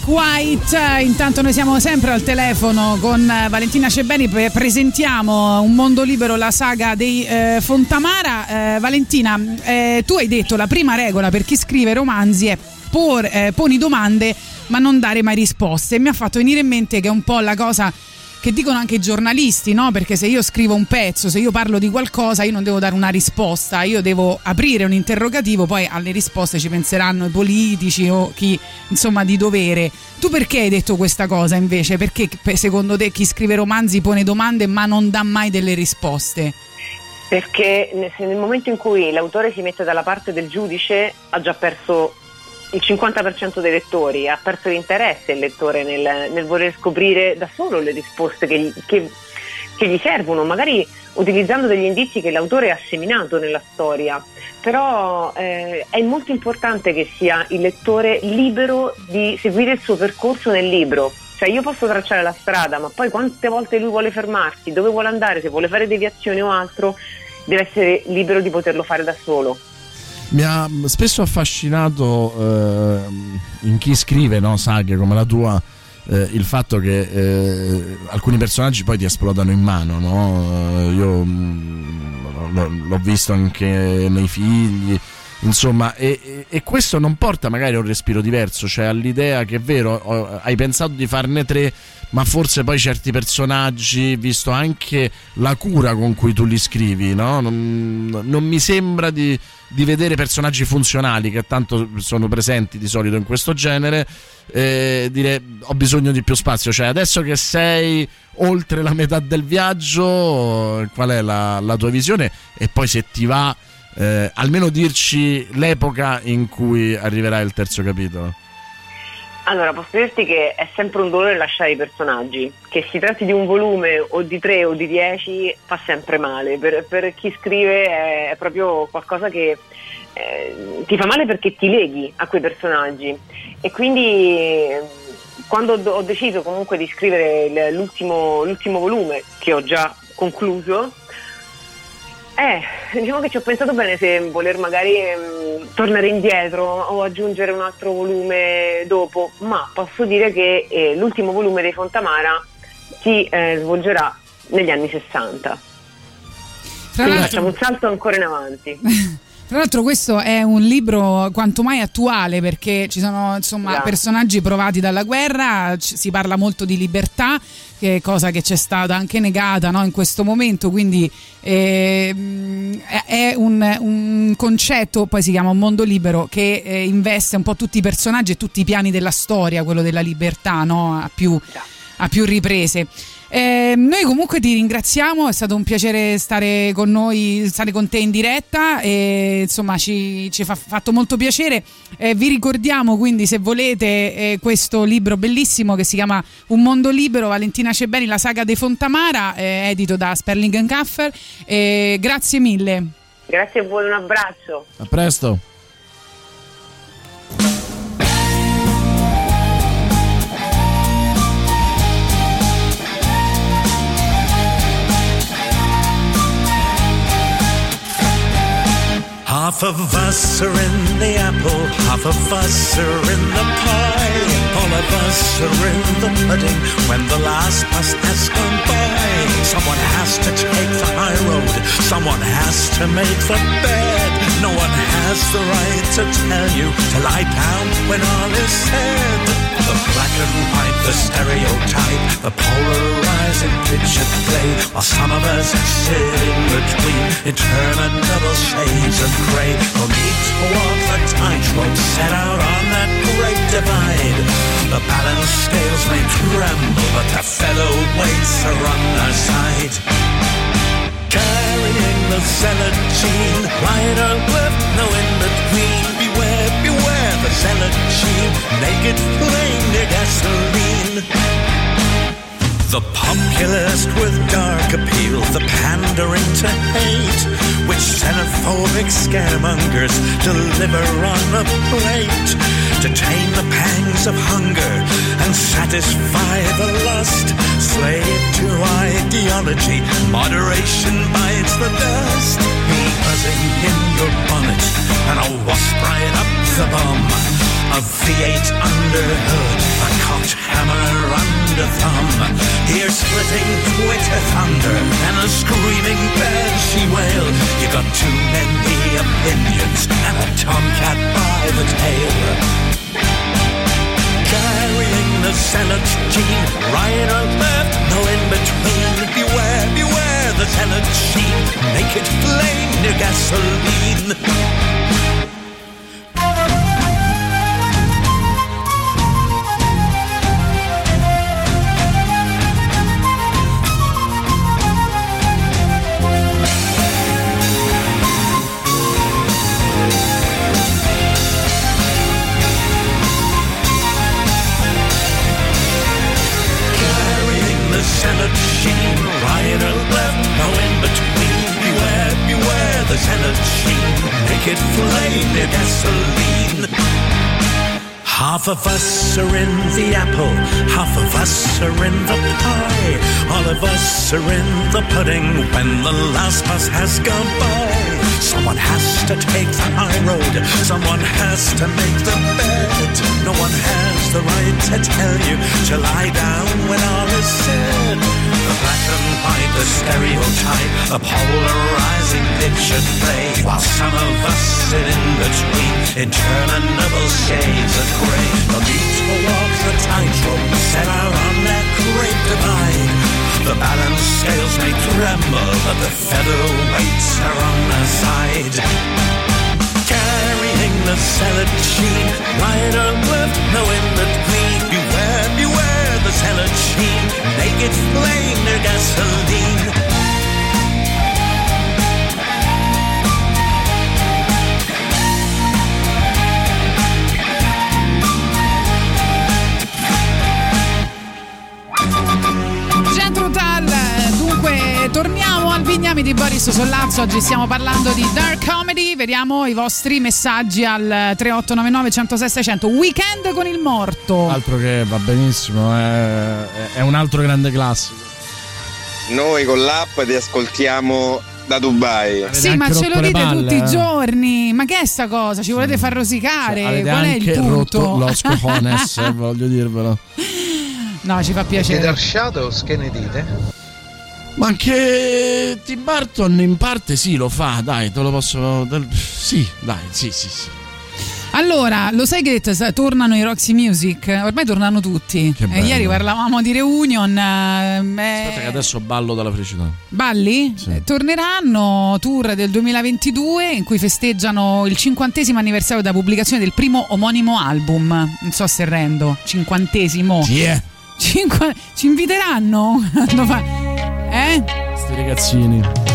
White. Intanto noi siamo sempre al telefono con eh, Valentina Cebeni, pre- presentiamo Un mondo libero, la saga dei eh, Fontamara. Eh, Valentina, eh, tu hai detto la prima regola per chi scrive romanzi è por- eh, poni domande ma non dare mai risposte. Mi ha fatto venire in mente che è un po' la cosa che dicono anche i giornalisti, no? Perché se io scrivo un pezzo, se io parlo di qualcosa, io non devo dare una risposta, io devo aprire un interrogativo, poi alle risposte ci penseranno i politici o chi insomma di dovere. Tu perché hai detto questa cosa invece? Perché secondo te chi scrive romanzi pone domande ma non dà mai delle risposte? Perché nel- momento in cui l'autore si mette dalla parte del giudice ha già perso il 50% dei lettori, ha perso l'interesse il lettore nel, nel voler scoprire da solo le risposte che che- che gli servono, magari utilizzando degli indizi che l'autore ha seminato nella storia. Però eh, è molto importante che sia il lettore libero di seguire il suo percorso nel libro. Cioè io posso tracciare la strada, ma poi quante volte lui vuole fermarsi, dove vuole andare, se vuole fare deviazioni o altro, deve essere libero di poterlo fare da solo. Mi ha spesso affascinato ehm, in chi scrive no, saghe come la tua eh, il fatto che eh, alcuni personaggi poi ti esplodano in mano. no? Eh, Io mm, l'ho, visto anche nei figli. Insomma, e, e- questo non porta magari a un respiro diverso, cioè all'idea che è vero, hai pensato di farne tre, ma forse poi certi personaggi, visto anche la cura con cui tu li scrivi, no? non, non mi sembra di, di vedere personaggi funzionali che tanto sono presenti di solito in questo genere. eh, dire ho bisogno di più spazio, cioè adesso che sei oltre la metà del viaggio, qual è la, la tua visione? E poi se ti va, eh, almeno dirci l'epoca in cui arriverà il terzo capitolo. Allora, posso dirti che è sempre un dolore lasciare i personaggi, che si tratti di un volume o di tre o di dieci fa sempre male, per, per chi scrive è, è proprio qualcosa che eh, ti fa male perché ti leghi a quei personaggi. E quindi quando ho, deciso comunque di scrivere l'ultimo, l'ultimo volume, che ho già concluso, eh, diciamo che ci ho pensato bene se voler magari ehm, tornare indietro o aggiungere un altro volume dopo, ma posso dire che eh, l'ultimo volume dei Fontamara si eh, svolgerà negli anni 60. Quindi l'altro- facciamo un salto ancora in avanti. Tra l'altro questo è un libro quanto mai attuale perché ci sono insomma Esatto. personaggi provati dalla guerra, c- si parla molto di libertà, che cosa che c'è stata anche negata no, in questo momento, quindi ehm, è- un, un concetto, poi si chiama un mondo libero, che eh, investe un po' tutti i personaggi e tutti i piani della storia, quello della libertà, no, a, più, a più riprese. Eh, noi comunque ti ringraziamo, è stato un piacere stare con noi, stare con te in diretta e insomma ci, ci fa fatto molto piacere. Eh, vi ricordiamo quindi se volete eh, questo libro bellissimo che si chiama Un mondo libero, Valentina Cebeni, la saga dei Fontamara, eh, edito da Sperling Kaffer. Eh, grazie mille. Grazie a voi, un abbraccio. A presto. Half of us are in the apple, half of us are in the pie. All of us are in the pudding when the last bus has gone by. Someone has to take the high road, someone has to make the bed. No one has the right to tell you to lie down when all is said. The black and white, the stereotype, the polarizing picture play, while some of us sit in between, interminable shades of grey. No need to walk the tightrope set out on that great divide. The balance scales may tremble, but the fellow weights are on our side. Carrying the zealot gene, right or left, no in between. The zealot gene, naked flame near gasoline. The The populist with dark appeal, the pandering to hate, which xenophobic scaremongers deliver on a plate to tame the pangs of hunger and satisfy the lust. Slave to ideology, moderation bites the dust. Buzzing in your bonnet and a wasp right up the bum. A V8 under hood, a cocked hammer under thumb. Ear splitting Twitter thunder and a screaming banshee wail. You got too many opinions and a tomcat by the tail. Carrying the Senate gene, right or left, no in between. Beware, beware the talent sheet, make it plain gasoline. Carrying the salad sheet, Senate. Make it flame near gasoline. Half of us are in the apple, half of us are in the pie. All of us are in the pudding when the last bus has gone by. Someone has to take the high road, someone has to make the bed. No one has the right to tell you to lie down when all is said. Black and white, the stereotype, the polarizing picture play. While some of us sit in between interminable shades of gray. The need to walk the tightrope set out on that great divide. The balance scales may tremble, but the featherweights are on our side. Carrying the salad Oggi stiamo parlando di dark comedy, vediamo i vostri messaggi al 3899 106 600, weekend con il morto. Altro che va benissimo, è, è un altro grande classico. Noi con l'app ti ascoltiamo da Dubai. Sì, ma ce lo dite tutti i giorni. Ma che è sta cosa? Ci volete far rosicare? eh. Cioè, Qual è il anche rotto punto? los cojones, eh, voglio dirvelo. no, ci fa Siete piacere. Dark Shadows, che ne dite? Ma anche Tim Burton in parte sì lo fa, dai, te lo posso... Sì, dai, sì, sì, sì. Allora, lo sai che tornano i Roxy Music? Ormai tornano tutti. Che Eh, bello. ieri parlavamo di reunion. ehm, eh, Aspetta che adesso ballo dalla felicità. Balli? Eh, Torneranno tour del 2022 in cui festeggiano il cinquantesimo anniversario della pubblicazione del primo omonimo album. Non so se rendo. Cinquantesimo. Chi è? Cinqua- ci inviteranno? Eh? Sti ragazzini.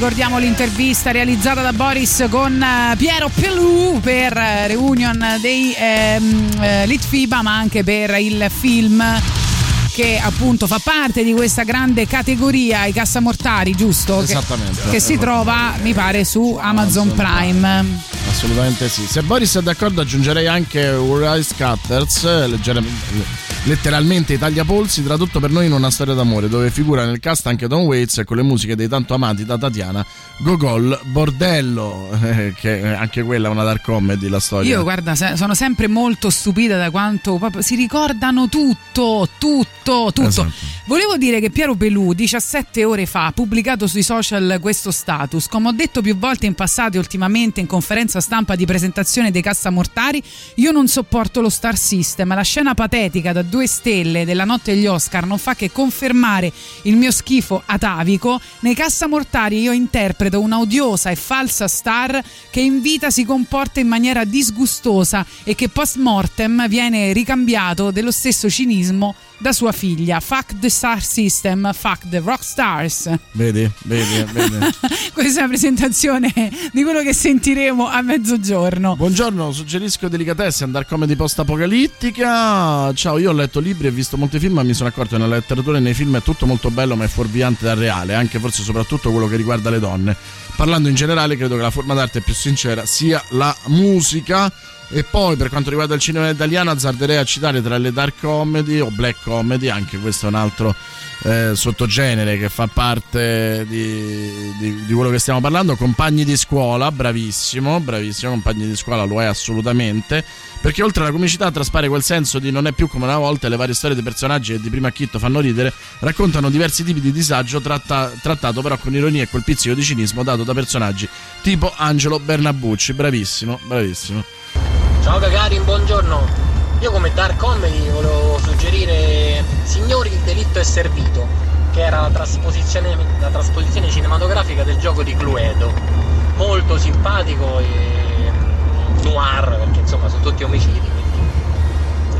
Ricordiamo l'intervista realizzata da Boris con eh, Piero Pelù per eh, reunion dei ehm, eh, Litfiba ma anche per il film che appunto fa parte di questa grande categoria i cassamortari giusto? Che- Esattamente. che, si trova mi pare su Amazon Prime Assolutamente sì. Se Boris è d'accordo aggiungerei anche Uriah Scatters, eh, leggere- letteralmente i tagliapolsi, tradotto per noi in una storia d'amore, dove figura nel cast anche Don Waits e con le musiche dei tanto amati da Tatiana Gogol Bordello, che anche quella è una dark comedy la storia. Io guarda, sono sempre molto stupita da quanto si ricordano tutto, tutto, tutto. Esatto. Volevo dire che Piero Pelù 17 ore fa ha pubblicato sui social questo status. Come ho detto più volte in passato e ultimamente in conferenza stampa di presentazione dei Cassamortari, io non sopporto lo Star System. La scena patetica da due stelle della notte degli Oscar non fa che confermare il mio schifo atavico. Nei Cassamortari io interpreto un'odiosa e falsa star che in vita si comporta in maniera disgustosa e che post mortem viene ricambiato dello stesso cinismo da sua figlia. Fuck the Star System, fuck the rock stars. Vedi, vedi, vedi. Questa è la presentazione di quello che sentiremo a mezzogiorno. Buongiorno, suggerisco Delicatessen, Dark Comedy post-apocalittica. Ciao, io ho letto libri e visto molti film, ma mi sono accorto che nella letteratura e nei film è tutto molto bello, ma è fuorviante dal reale, anche forse soprattutto quello che riguarda le donne. Parlando in generale, credo che la forma d'arte più sincera sia la musica. E poi per quanto riguarda il cinema italiano azzarderei a citare tra le dark comedy o black comedy, anche questo è un altro eh, sottogenere che fa parte di, di- di quello che stiamo parlando, Compagni di scuola, bravissimo, bravissimo, Compagni di scuola lo è assolutamente, perché oltre alla comicità traspare quel senso di non è più come una volta le varie storie dei personaggi che di primo acchitto fanno ridere, raccontano diversi tipi di disagio tratta- trattato però con ironia e quel pizzico di cinismo dato da personaggi tipo Angelo Bernabucci, bravissimo, bravissimo. Ciao Gagarin, buongiorno. Io come Dark Comedy volevo suggerire Signori il delitto è servito, che era la trasposizione, la trasposizione cinematografica del gioco di Cluedo. Molto simpatico e noir, perché insomma sono tutti omicidi, quindi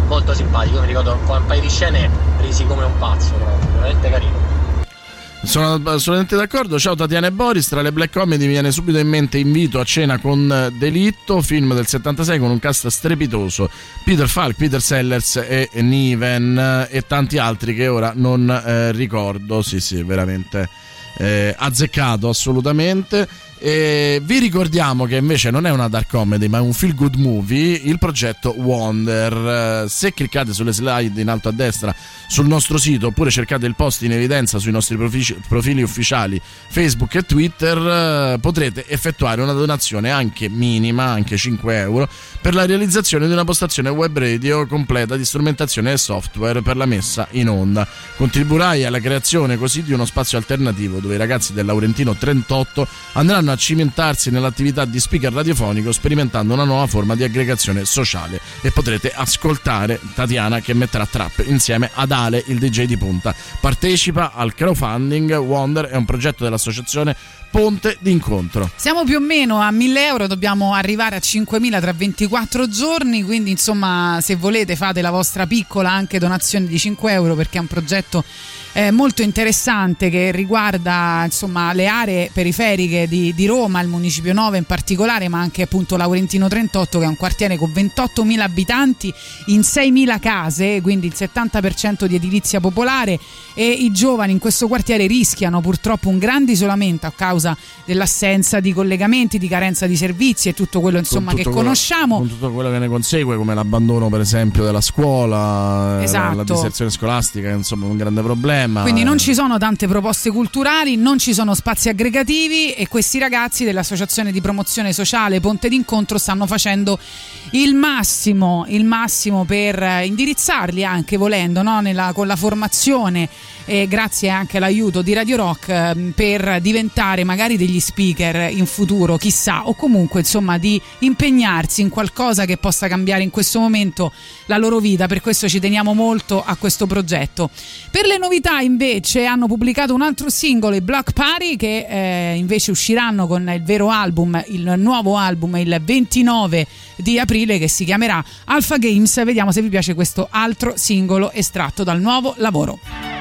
molto simpatico. Mi ricordo un paio di scene risi come un pazzo, proprio, veramente carino. Sono assolutamente d'accordo. Ciao Tatiana e Boris. Tra le black comedy mi viene subito in mente Invito a cena con Delitto, film del 76 con un cast strepitoso. Peter Falk, Peter Sellers e Niven eh, e tanti altri che ora non eh, ricordo. Sì, sì, veramente eh, azzeccato assolutamente. E vi ricordiamo che invece non è una dark comedy, ma è un feel good movie, il progetto Wonder. Eh, Se cliccate sulle slide in alto a destra sul nostro sito oppure cercate il post in evidenza sui nostri profici- profili ufficiali Facebook e Twitter, eh, potrete effettuare una donazione anche minima, anche 5 euro, per la realizzazione di una postazione web radio completa di strumentazione e software per la messa in onda. Contribuirai alla creazione così di uno spazio alternativo dove i ragazzi del Laurentino 38 andranno a cimentarsi nell'attività di speaker radiofonico sperimentando una nuova forma di aggregazione sociale e potrete ascoltare Tatiana che metterà trap insieme ad Ale, il DJ di punta. Partecipa al crowdfunding Wonder è un progetto dell'associazione Ponte d'incontro. Siamo più o meno a 1000 euro, dobbiamo arrivare a 5000 tra 24 giorni, quindi insomma se volete fate la vostra piccola anche donazione di 5 euro perché è un progetto eh, molto interessante che riguarda insomma le aree periferiche di, di Roma, il municipio 9 in particolare, ma anche appunto Laurentino 38 che è un quartiere con 28.000 abitanti in 6.000 case, quindi il 70% di edilizia popolare e i giovani in questo quartiere rischiano purtroppo un grande isolamento a causa dell'assenza di collegamenti, di carenza di servizi e tutto quello insomma Con che tutto quello- conosciamo. con tutto quello che ne consegue, come l'abbandono, per esempio, della scuola, Esatto. la diserzione scolastica, insomma è un grande problema. Quindi non ci sono tante proposte culturali, non ci sono spazi aggregativi e questi ragazzi dell'Associazione di Promozione Sociale Ponte d'Incontro stanno facendo il massimo, il massimo per eh, indirizzarli anche volendo no? Nella- con la formazione e grazie anche all'aiuto di Radio Rock eh, per diventare magari degli speaker in futuro, chissà, o comunque insomma di impegnarsi in qualcosa che possa cambiare in questo momento la loro vita, per questo ci teniamo molto a questo progetto. Per le novità invece hanno pubblicato un altro singolo, i Block Party, che eh, invece usciranno con il vero album, il nuovo album il 29 di aprile che si chiamerà Alpha Games. Vediamo se vi piace questo altro singolo estratto dal nuovo lavoro.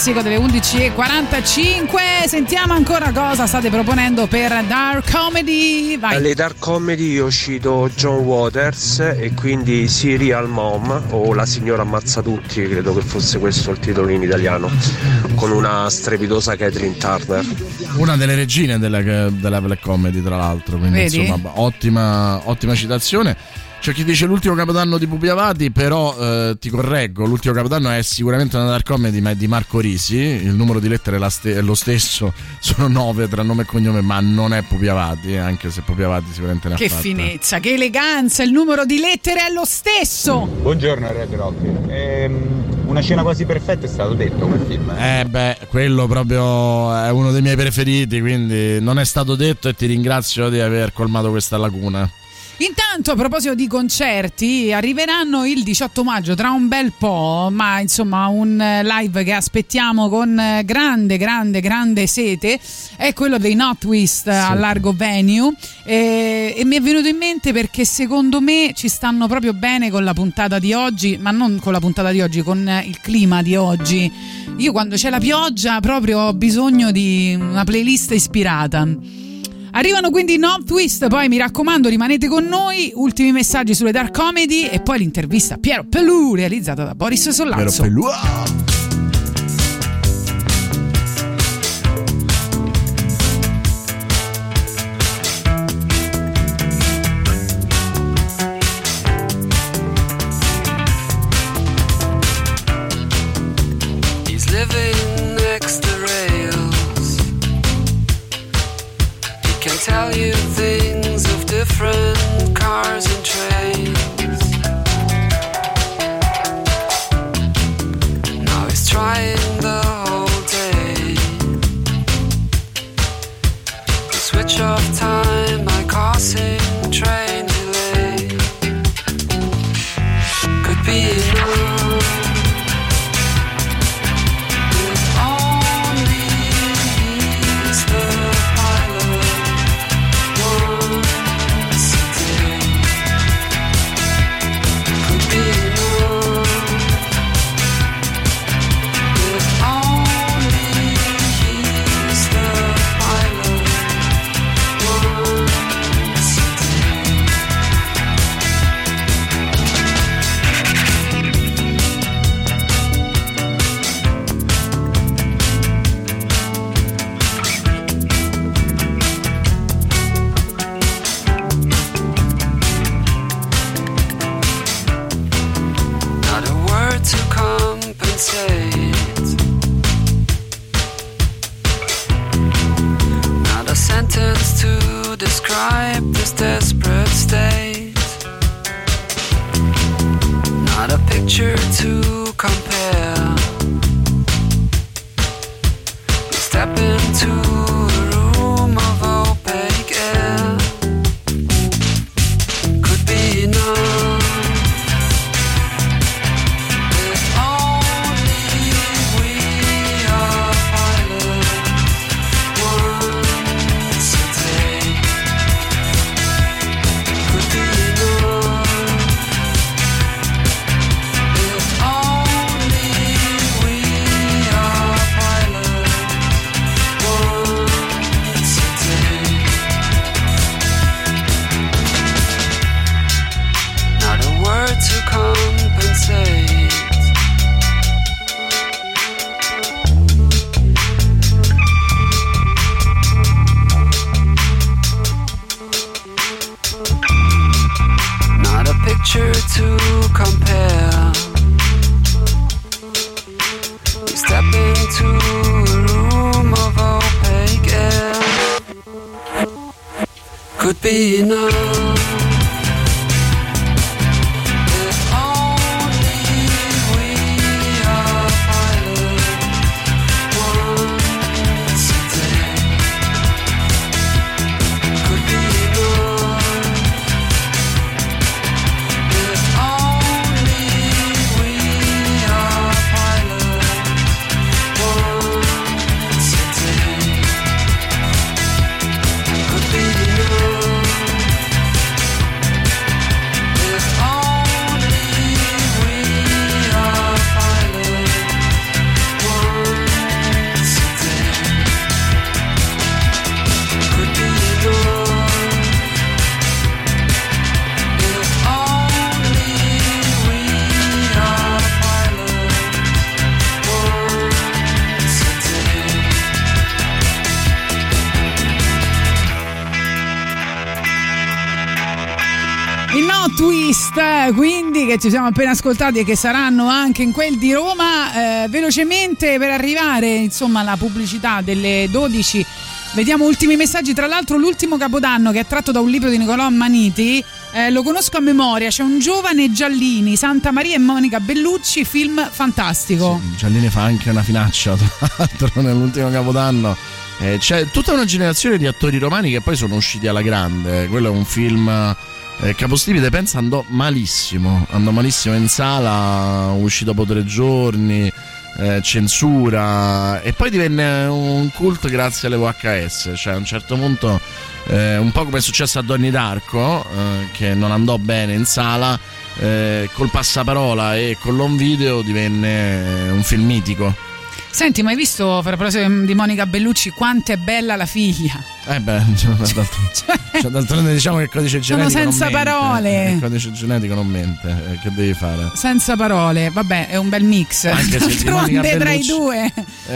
Classico delle 11.45. Sentiamo ancora cosa state proponendo per Dark Comedy. Vai. Alle dark comedy io cito John Waters e quindi Serial Mom o La signora ammazza tutti, credo che fosse questo il titolo in italiano, con una strepitosa Catherine Turner. Una delle regine della, della black comedy, tra l'altro. Quindi, Vedi? insomma, ottima, ottima citazione. C'è chi dice l'ultimo capodanno di Pupi Avati, però eh, ti correggo, l'ultimo capodanno è sicuramente una dark comedy, ma è di Marco Risi. Il numero di lettere è, lo stesso, sono nove tra nome e cognome, ma non è Pupi Avati, eh, anche se Pupi Avati sicuramente ne ha Che fatte. finezza, che eleganza, il numero di lettere è lo stesso. Buongiorno Red Rock. Ehm, una scena quasi perfetta è stato detto quel film. Eh beh, quello proprio è uno dei miei preferiti, quindi non è stato detto e ti ringrazio di aver colmato questa lacuna. Intanto, a proposito di concerti, arriveranno il 18 maggio tra un bel po', ma insomma un eh, live che aspettiamo con eh, grande, grande, grande sete è quello dei Not Twist a largo venue e, e mi è venuto in mente perché secondo me ci stanno proprio bene con la puntata di oggi, ma non con la puntata di oggi, con eh, il clima di oggi. Io quando c'è la pioggia proprio ho bisogno di una playlist ispirata. Arrivano quindi No Twist, poi mi raccomando rimanete con noi, ultimi messaggi sulle Dark Comedy e poi l'intervista a Piero Pelù realizzata da Boris Sollazzo. Piero Pelù. Ci siamo appena ascoltati e che saranno anche in quel di Roma. Eh, velocemente per arrivare insomma alla pubblicità delle 12. Vediamo ultimi messaggi. Tra l'altro, l'ultimo capodanno che è tratto da un libro di Nicolò Maniti. eh, lo conosco a memoria. C'è un giovane Giallini, Santa Maria e Monica Bellucci. Film fantastico. Giallini fa anche una finaccia, tra l'altro, nell'ultimo capodanno. Eh, c'è tutta una generazione di attori romani che poi sono usciti alla grande. Quello è un film. Eh, Capostipite pensa andò malissimo. Andò malissimo in sala, uscì dopo tre giorni. eh, censura e poi divenne un cult grazie alle VHS. Cioè, a un certo punto, eh, un po' come è successo a Donnie Darko, eh, che non andò bene in sala, eh, col passaparola e con l'home video divenne un film mitico. Senti, ma hai visto, a proposito di Monica Bellucci, quanto è bella la figlia? Eh beh, cioè, d'altronde, cioè, d'altronde diciamo che il codice Sono genetico non senza mente. parole. Eh, Il codice genetico non mente, eh, che devi fare? Senza parole, vabbè, è un bel mix. Anche se di Monica tra i Bellucci- due. Eh,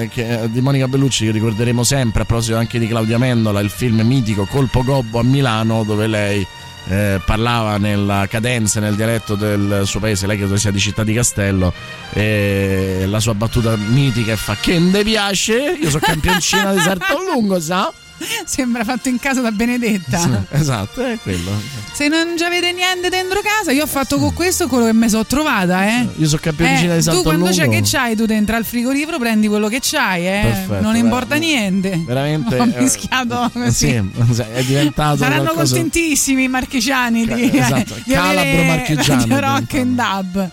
eh, che- di Monica Bellucci che ricorderemo sempre a proposito anche di Claudia Mendola il film mitico Colpo Gobbo a Milano dove lei eh, parlava nella cadenza e nel dialetto del suo paese lei credo sia di Città di Castello e la sua battuta mitica è fa che ne piace? Io sono campioncina di Sarto Lungo sa Sembra fatto in casa da Benedetta. esatto è quello Se non ci avete niente dentro casa, io ho fatto con questo quello che mi sono trovata, eh. io sono campioncina Eh, di Sarto tu quando c'è che c'hai, tu dentro al frigorifero prendi quello che c'hai, eh. Perfetto, non importa niente. veramente Ho eh, mischiato eh, così. sì, è diventato Saranno qualcosa- contentissimi i marchigiani di, esatto, di calabro marchigiano Radio Rock and Dub.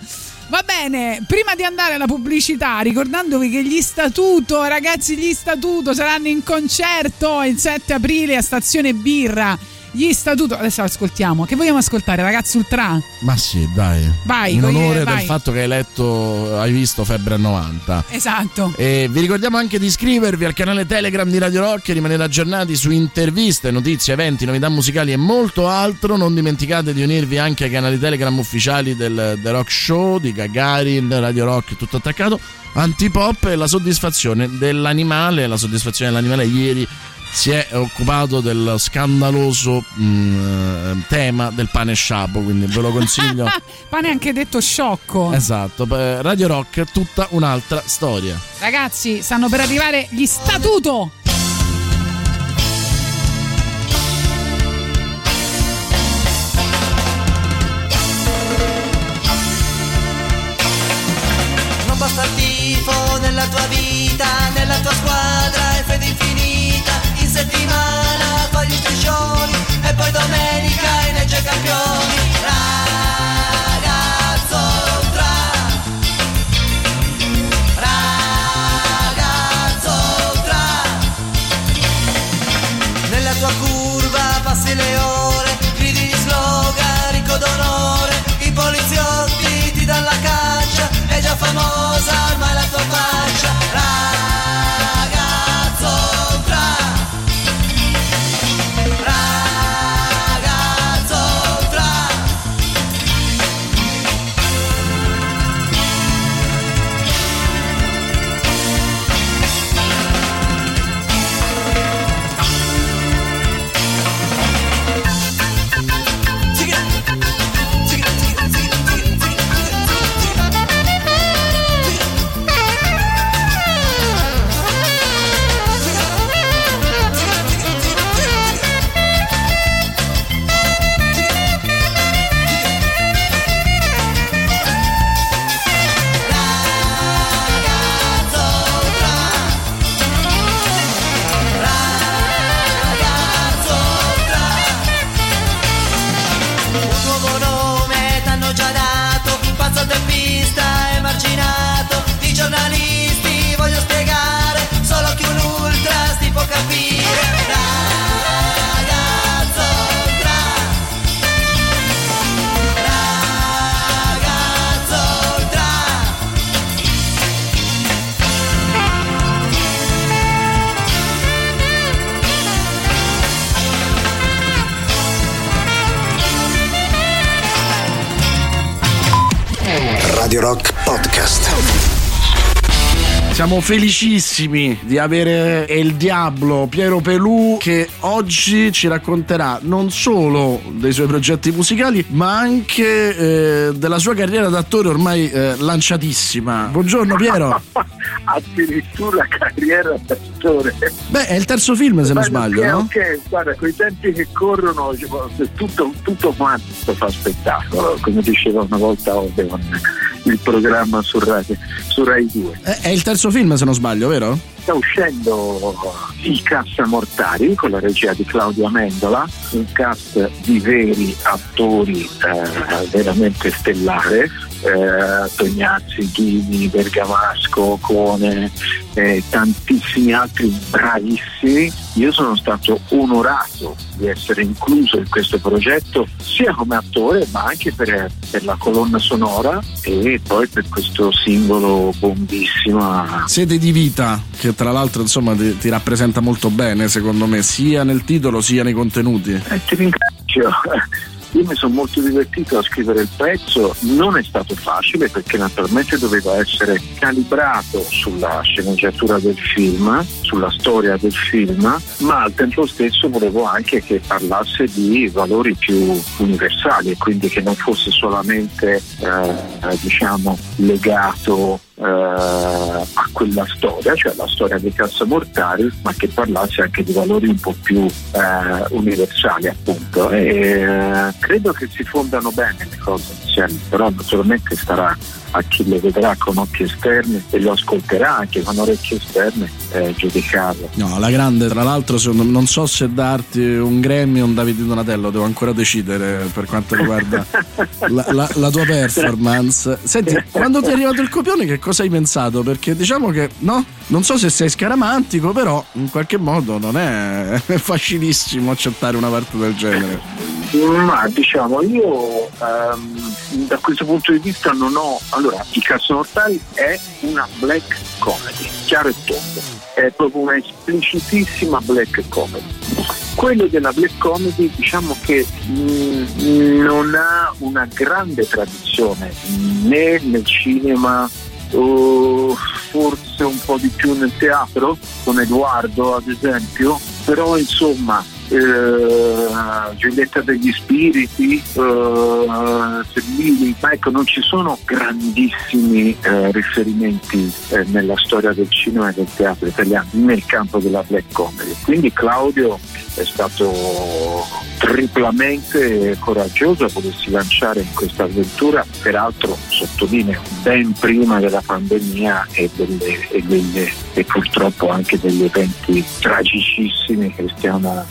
Va bene, prima di andare alla pubblicità, ricordandovi che gli Statuto, ragazzi, gli Statuto saranno in concerto il 7 aprile a Stazione Birra. Gli Statuto, adesso ascoltiamo. Che vogliamo ascoltare, ragazzi Ultra? Ma sì, dai. Vai, In onore vai. del fatto che hai letto, hai visto Febbre 90. Esatto. E vi ricordiamo anche di iscrivervi al canale Telegram di Radio Rock e rimanere aggiornati su interviste, notizie, eventi, novità musicali e molto altro. Non dimenticate di unirvi anche ai canali Telegram ufficiali del The Rock Show, di Gagarin, Radio Rock, tutto attaccato, Antipop e la soddisfazione dell'animale. La soddisfazione dell'animale ieri si è occupato del scandaloso mm, tema del pane sciapo, quindi ve lo consiglio. Pane anche detto sciocco. Esatto, Radio Rock tutta un'altra storia. Ragazzi, stanno per arrivare gli Statuto. Siamo felicissimi di avere El Diablo Piero Pelù che oggi ci racconterà non solo dei suoi progetti musicali ma anche eh, della sua carriera d'attore ormai eh, lanciatissima. Buongiorno Piero. addirittura carriera d'attore. Beh, è il terzo film se non sbaglio, no? Ok, guarda, con i tempi che corrono cioè, tutto, tutto quanto fa spettacolo, come diceva una volta Odeon, il programma su Rai, su Rai 2. È, è il terzo film se non sbaglio, vero? Sta uscendo il cast Mortari con la regia di Claudio Amendola, un cast di veri attori eh, veramente stellare. Eh, Tognazzi, Ghini, Bergamasco, Cone e tantissimi altri bravissimi. Io sono stato onorato di essere incluso in questo progetto sia come attore ma anche per, per la colonna sonora e poi per questo singolo bombissima Sede di vita, che tra l'altro insomma ti, ti rappresenta molto bene secondo me, sia nel titolo sia nei contenuti. Eh, ti ringrazio. Io mi sono molto divertito a scrivere il pezzo, non è stato facile perché naturalmente doveva essere calibrato sulla sceneggiatura del film, sulla storia del film, ma al tempo stesso volevo anche che parlasse di valori più universali e quindi che non fosse solamente eh, diciamo legato eh, a quella storia, cioè la storia dei cassamortari, ma che parlasse anche di valori un po' più eh, universali appunto. E, eh, credo che si fondano bene le cose insieme, però naturalmente starà a chi le vedrà con occhi esterni e lo ascolterà anche con orecchie esterne eh, giudicarlo. No, la grande, tra l'altro, secondo non so se darti un Grammy o un Davide Donatello, devo ancora decidere per quanto riguarda la, la- la tua performance. Senti, quando ti è arrivato il copione, che cosa hai pensato? Perché diciamo che, no, non so se sei scaramantico, però in qualche modo non è, facilissimo accettare una parte del genere. Ma diciamo, io ehm, da questo punto di vista non ho. Allora, I Cassamortali è una black comedy, chiaro e tondo, è proprio una esplicitissima black comedy. Quello della black comedy diciamo che mm, non ha una grande tradizione né nel cinema o forse un po' di più nel teatro, con Edoardo ad esempio, però insomma eh, Giulietta degli Spiriti, eh, ma ecco non ci sono grandissimi eh, riferimenti eh, nella storia del cinema e del teatro italiano nel campo della black comedy. Quindi Claudio è stato triplamente coraggioso a volersi lanciare in questa avventura, peraltro sottolineo ben prima della pandemia e, delle- e delle- e purtroppo anche degli eventi tragicissimi che stiamo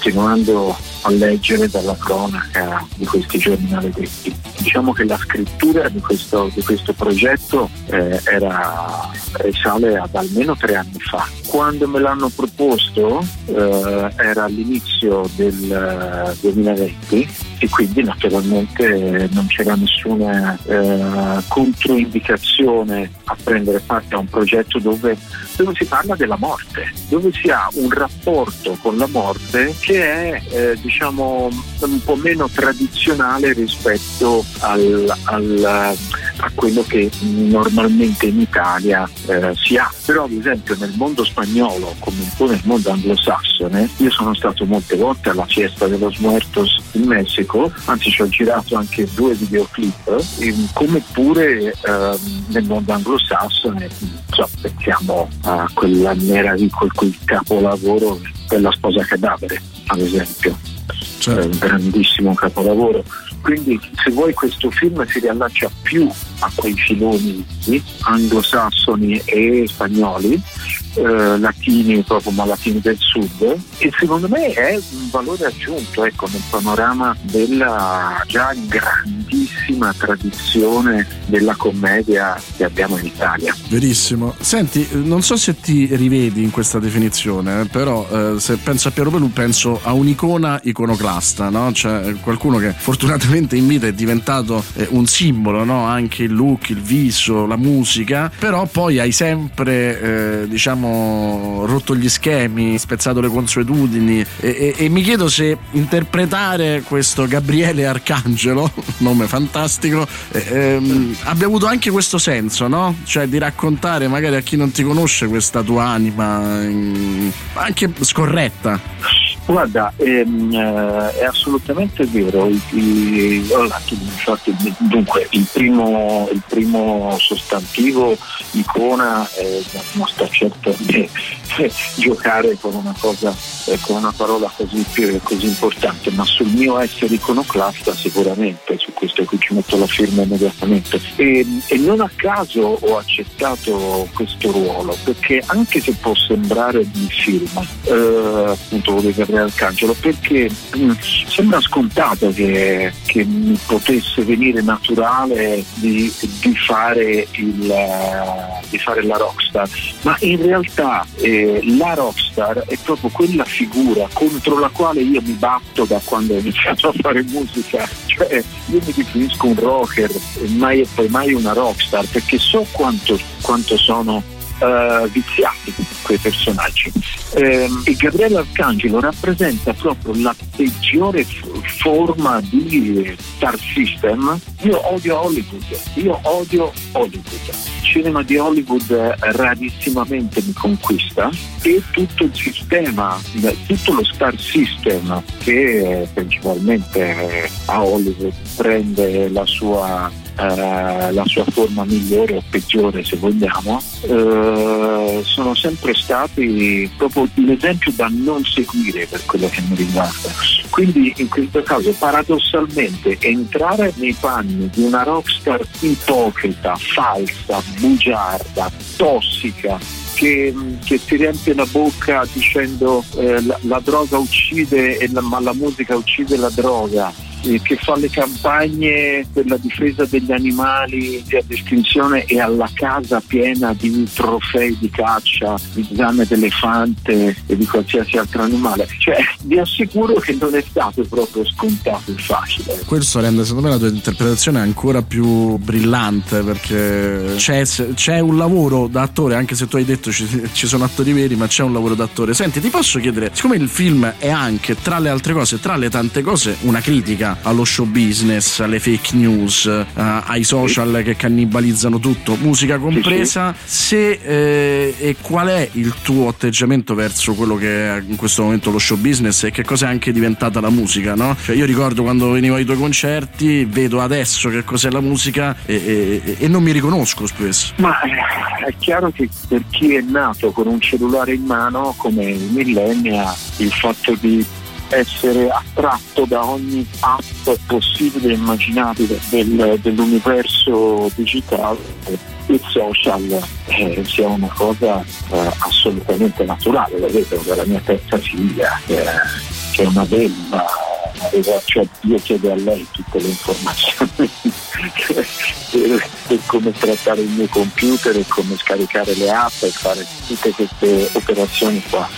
continuando a leggere dalla cronaca di questi giorni maledetti. Diciamo che la scrittura di questo, di questo progetto eh, era, risale ad almeno tre anni fa. Quando me l'hanno proposto eh, era all'inizio del eh, 2020 e quindi naturalmente non c'era nessuna eh, controindicazione a prendere parte a un progetto dove, dove si parla della morte, dove si ha un rapporto con la morte che è eh, diciamo un po' meno tradizionale rispetto al, al- a quello che normalmente in Italia eh, si ha. Però ad esempio nel mondo spagnolo come un po' nel mondo anglosassone, io sono stato molte volte alla fiesta de los muertos in Messico, anzi ci ho girato anche due videoclip, e come pure ehm, nel mondo anglosassone, so, pensiamo a quella meraviglia, quel capolavoro della sposa cadavere, ad esempio. È un grandissimo capolavoro. Quindi se vuoi questo film si riallaccia più a quei filoni anglosassoni e spagnoli, eh, latini proprio ma latini del sud e secondo me è un valore aggiunto ecco, nel panorama della già grandissima tradizione della commedia che abbiamo in Italia. Verissimo. Senti, eh, non so se ti rivedi in questa definizione, eh, però eh, se penso a Piero Pelù penso a un'icona iconoclasta, no? Cioè eh, qualcuno che fortunatamente in vita è diventato eh, un simbolo, no? Anche il look, il viso, la musica, però poi hai sempre, eh, diciamo, rotto gli schemi, spezzato le consuetudini e, e- e mi chiedo se interpretare questo Gabriele Arcangelo, nome fantastico, fantastico, eh, ehm, abbia avuto anche questo senso, no? Cioè di raccontare magari a chi non ti conosce questa tua anima mm, anche scorretta. Guarda, ehm, eh, è assolutamente vero. I- i- infatti, dunque, il primo, il primo sostantivo icona eh, non sta certo di eh, giocare con una cosa, eh, con una parola così, così importante, ma sul mio essere iconoclasta sicuramente, su questo qui ci metto la firma immediatamente. E, e non a caso ho accettato questo ruolo, perché anche se può sembrare di film, eh, appunto volevo Gabriele Arcangelo, perché mh, sembra scontato che, che mi potesse venire naturale di, di fare il, eh, di fare la rockstar, ma in realtà eh, la rockstar è proprio quella figura contro la quale io mi batto da quando ho iniziato a fare musica, cioè io mi definisco un rocker mai e poi mai una rockstar perché so quanto, quanto sono eh, viziati quei personaggi. Ehm, e Gabriele Arcangelo rappresenta proprio la peggiore f- forma di star system. Io odio Hollywood, io odio Hollywood. Il cinema di Hollywood eh, rarissimamente mi conquista e tutto il sistema, eh, tutto lo star system che eh, principalmente eh, a Hollywood prende la sua eh, la sua forma migliore o peggiore se vogliamo, eh, sono sempre stati proprio l'esempio da non seguire per quello che mi riguarda. Quindi in questo caso paradossalmente entrare nei panni di una rockstar ipocrita, falsa, bugiarda, tossica, che, che ti riempie la bocca dicendo eh, la, la droga uccide e la- ma la musica uccide la droga eh, che fa le campagne per la difesa degli animali di estinzione e alla casa piena di trofei di caccia, di zanne d'elefante e di qualsiasi altro animale. Cioè, vi assicuro che non è stato proprio scontato e facile. Questo rende secondo me la tua interpretazione ancora più brillante perché c'è, c'è un lavoro da attore, anche se tu hai detto ci, ci sono attori veri, ma c'è un lavoro da attore. Senti, ti posso chiedere, siccome il film è anche, tra le altre cose, tra le tante cose, una critica allo show business, alle fake news, eh, ai social che cannibalizzano tutto, musica compresa, se eh, e qual è il tuo atteggiamento verso quello che è in questo momento lo show business e che cosa è anche diventata la musica, no? Cioè io ricordo quando venivo ai tuoi concerti, vedo adesso che cos'è la musica e, e- e non mi riconosco spesso. Ma eh, è chiaro che per chi è nato con un cellulare in mano, come il millennia, il fatto di essere attratto da ogni app possibile e immaginabile del- dell'universo digitale il social eh, sia una cosa eh, assolutamente naturale, lo vedo dalla mia terza figlia, eh, che è una bella, aveva- cioè io chiedo a lei tutte le informazioni per come trattare il mio computer e come scaricare le app e fare tutte queste operazioni qua.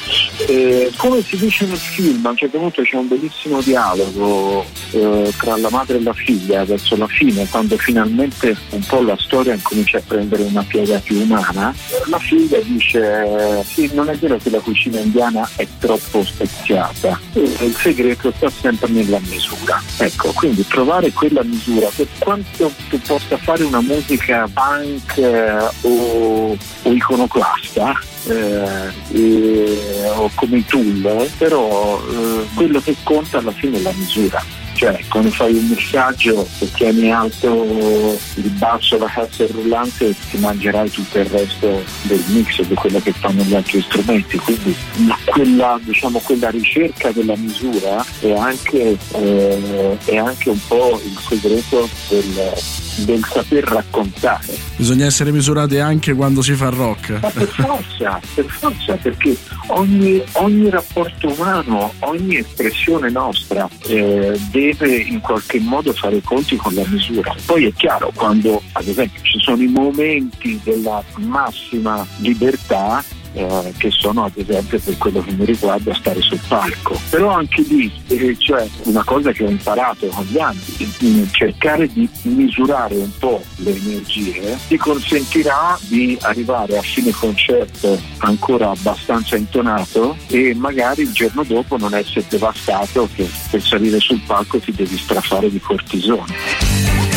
Eh, come si dice nel film, a un certo punto c'è un bellissimo dialogo eh, tra la madre e la figlia verso la fine, quando finalmente un po' la storia comincia a prendere una piega più umana. La figlia dice: Sì, non è vero che la cucina indiana è troppo speziata, Eh, il segreto sta sempre nella misura. Ecco, quindi trovare quella misura, per quanto tu possa fare una musica punk eh, o, o iconoclasta, eh, e- o come tool, però eh, quello che conta alla fine è la misura. Cioè, quando fai un messaggio e tieni alto il basso, la cassa rullante, ti mangerai tutto il resto del mix e di quello che fanno gli altri strumenti. Quindi quella, diciamo, quella ricerca della misura è anche, eh, è anche un po' il segreto del, del saper raccontare. Bisogna essere misurati anche quando si fa rock. Ma per forza, per forza, perché ogni, ogni rapporto umano, ogni espressione nostra eh, deve in qualche modo fare i conti con la misura. Poi è chiaro, quando ad esempio ci sono i momenti della massima libertà, eh, che sono ad esempio per quello che mi riguarda stare sul palco. Però anche lì, eh, cioè una cosa che ho imparato con gli anni, mm, cercare di misurare un po' le energie ti consentirà di arrivare a fine concerto ancora abbastanza intonato e magari il giorno dopo non essere devastato che per salire sul palco ti devi strafare di cortisone.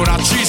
Ancora ci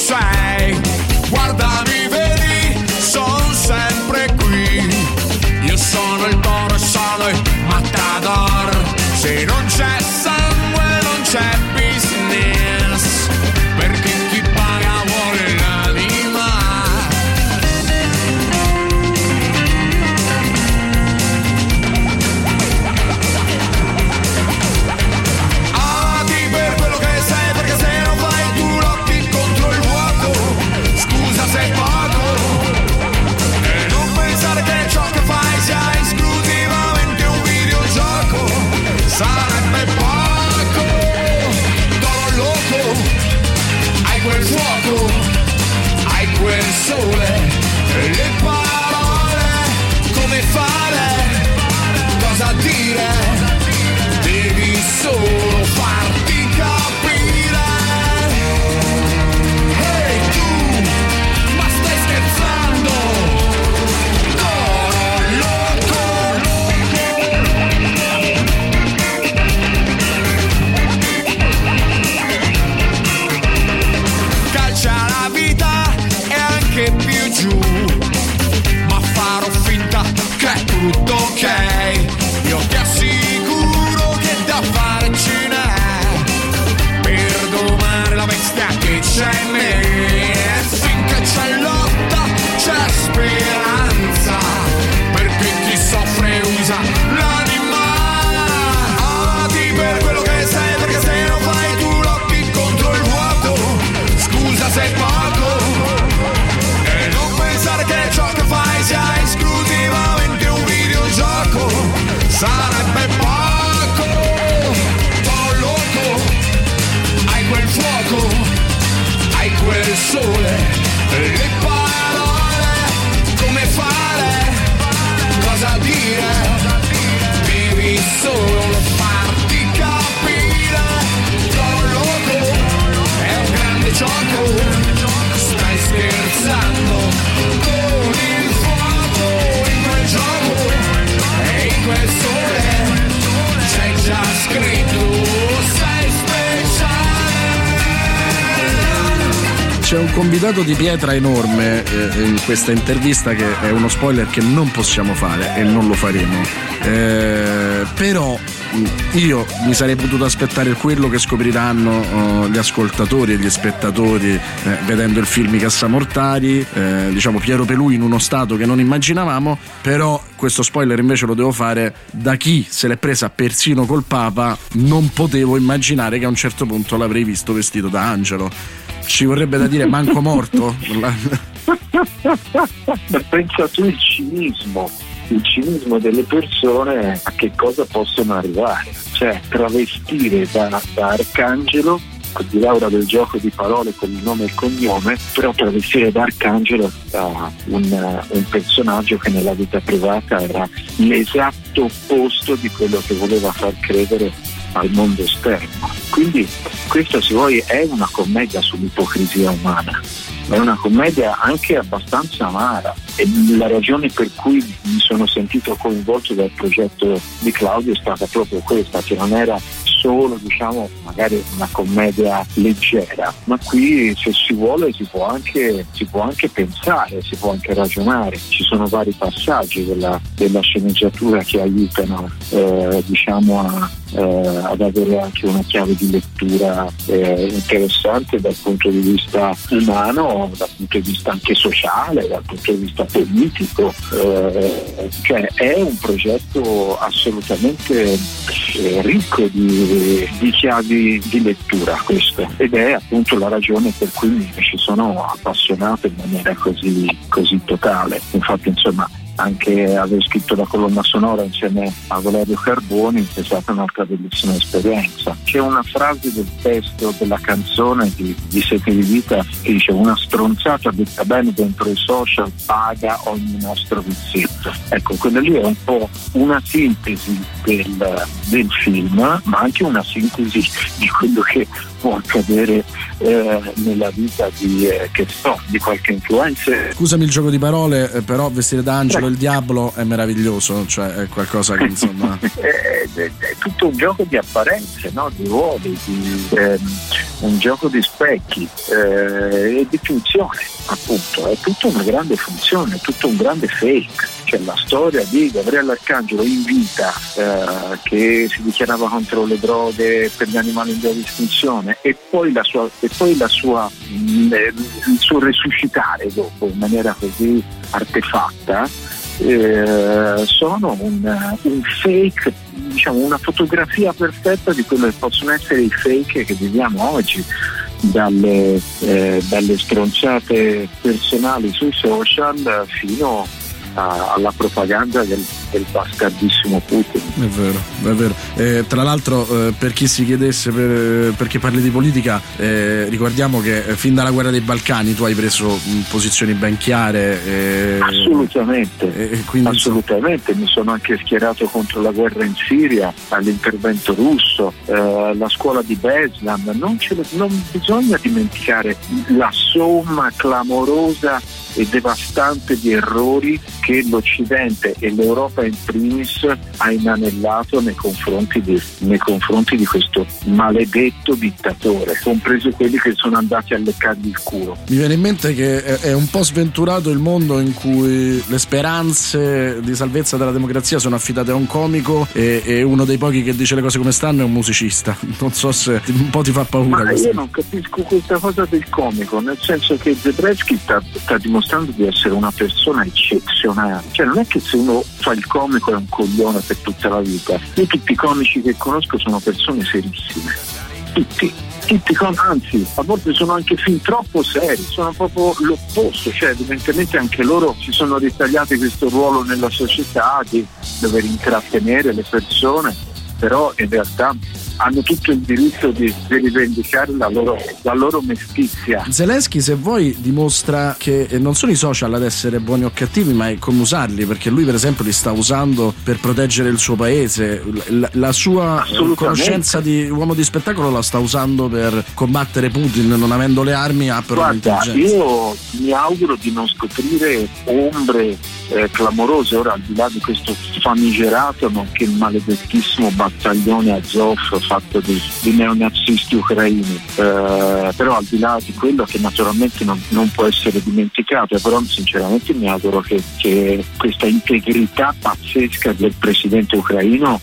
pietra enorme eh, in questa intervista che è uno spoiler che non possiamo fare e non lo faremo. Eh, però mh, io mi sarei potuto aspettare quello che scopriranno eh, gli ascoltatori e gli spettatori eh, vedendo il film I Cassamortari, eh, diciamo Piero Pelù in uno stato che non immaginavamo, però questo spoiler invece lo devo fare da chi se l'è presa persino col Papa, non potevo immaginare che a un certo punto l'avrei visto vestito da angelo. Ci vorrebbe da dire manco morto? Pensa tu il cinismo, il cinismo delle persone a che cosa possono arrivare. Cioè travestire da, da arcangelo, al di là del gioco di parole con il nome e il cognome, però travestire da arcangelo da un, un personaggio che nella vita privata era l'esatto opposto di quello che voleva far credere al mondo esterno. Quindi questa se vuoi è una commedia sull'ipocrisia umana, ma è una commedia anche abbastanza amara e la ragione per cui mi sono sentito coinvolto dal progetto di Claudio è stata proprio questa, che non era solo diciamo magari una commedia leggera, ma qui se si vuole si può anche, si può anche pensare, si può anche ragionare, ci sono vari passaggi della, della sceneggiatura che aiutano eh, diciamo a, eh, ad avere anche una chiave di lettura eh, interessante dal punto di vista umano, dal punto di vista anche sociale, dal punto di vista politico, eh, cioè è un progetto assolutamente eh, ricco di, di chiavi di lettura questo ed è appunto la ragione per cui ci sono appassionato in maniera così, così totale. Infatti insomma anche aver scritto la colonna sonora insieme a Valerio Carboni è stata un'altra bellissima esperienza. C'è una frase del testo della canzone di, di Sete di Vita che dice una stronzata detta bene dentro i social paga ogni nostro vizietto. Ecco, quella lì è un po' una sintesi del, del film, ma anche una sintesi di quello che può accadere eh, nella vita di, eh, so, di qualche influencer. Scusami il gioco di parole, eh, però vestire da angelo il diavolo è meraviglioso, cioè è qualcosa che insomma... è, è- è tutto un gioco di apparenze, no? di ruoli, di, ehm, un gioco di specchi eh, e di funzione, appunto. È tutta una grande funzione, è tutto un grande fake. C'è la storia di Gabriele Arcangelo in vita eh, che si dichiarava contro le droghe per gli animali in via di estinzione e poi, sua, e poi sua, mh, eh, il suo resuscitare dopo in maniera così artefatta eh, sono un, un fake, diciamo una fotografia perfetta di quello che possono essere i fake che viviamo oggi, dalle, eh, dalle stronzate personali sui social fino a- alla propaganda del, del bastardissimo Putin. È vero, è vero. Eh, tra l'altro, eh, per chi si chiedesse per- perché parli di politica, eh, ricordiamo che eh, fin dalla guerra dei Balcani tu hai preso posizioni ben chiare. eh, Assolutamente, assolutamente, mi sono anche schierato contro la guerra in Siria, all'intervento russo, eh, la scuola di Beslan, non, le- non bisogna dimenticare la somma clamorosa e devastante di errori che l'Occidente e l'Europa in primis ha inanellato nei confronti di, nei confronti di questo maledetto dittatore, compreso quelli che sono andati a leccargli il culo. Mi viene in mente che è- un po' sventurato il mondo in cui le speranze di salvezza della democrazia sono affidate a un comico e, e uno dei pochi che dice le cose come stanno è un musicista. Non so se un po' ti fa paura Ma questo. io non capisco questa cosa del comico, nel senso che Zebreski sta, sta dimostrando di essere una persona eccezionale. Cioè non è che se uno fa il comico è un coglione per tutta la vita. Io tutti i comici che conosco sono persone serissime. Tutti. Tutti com- anzi, a volte sono anche fin troppo seri, sono proprio l'opposto, cioè evidentemente anche loro si sono ritagliati questo ruolo nella società di dover intrattenere le persone, però in realtà hanno tutto il diritto di, di rivendicare la loro, la loro mestizia. Zelensky, se vuoi, dimostra che eh, non sono i social ad essere buoni o cattivi, ma è come usarli, perché lui, per esempio, li sta usando per proteggere il suo paese. La, la sua eh, conoscenza di uomo di spettacolo la sta usando per combattere Putin, non avendo le armi, ha però Guarda, io mi auguro di non scoprire ombre eh, clamorose, ora al di là di questo famigerato nonché maledettissimo battaglione Azov fatto di, di neonazisti ucraini, Eh, però al di là di quello che naturalmente non, non può essere dimenticato, però sinceramente mi auguro che, che questa integrità pazzesca del presidente ucraino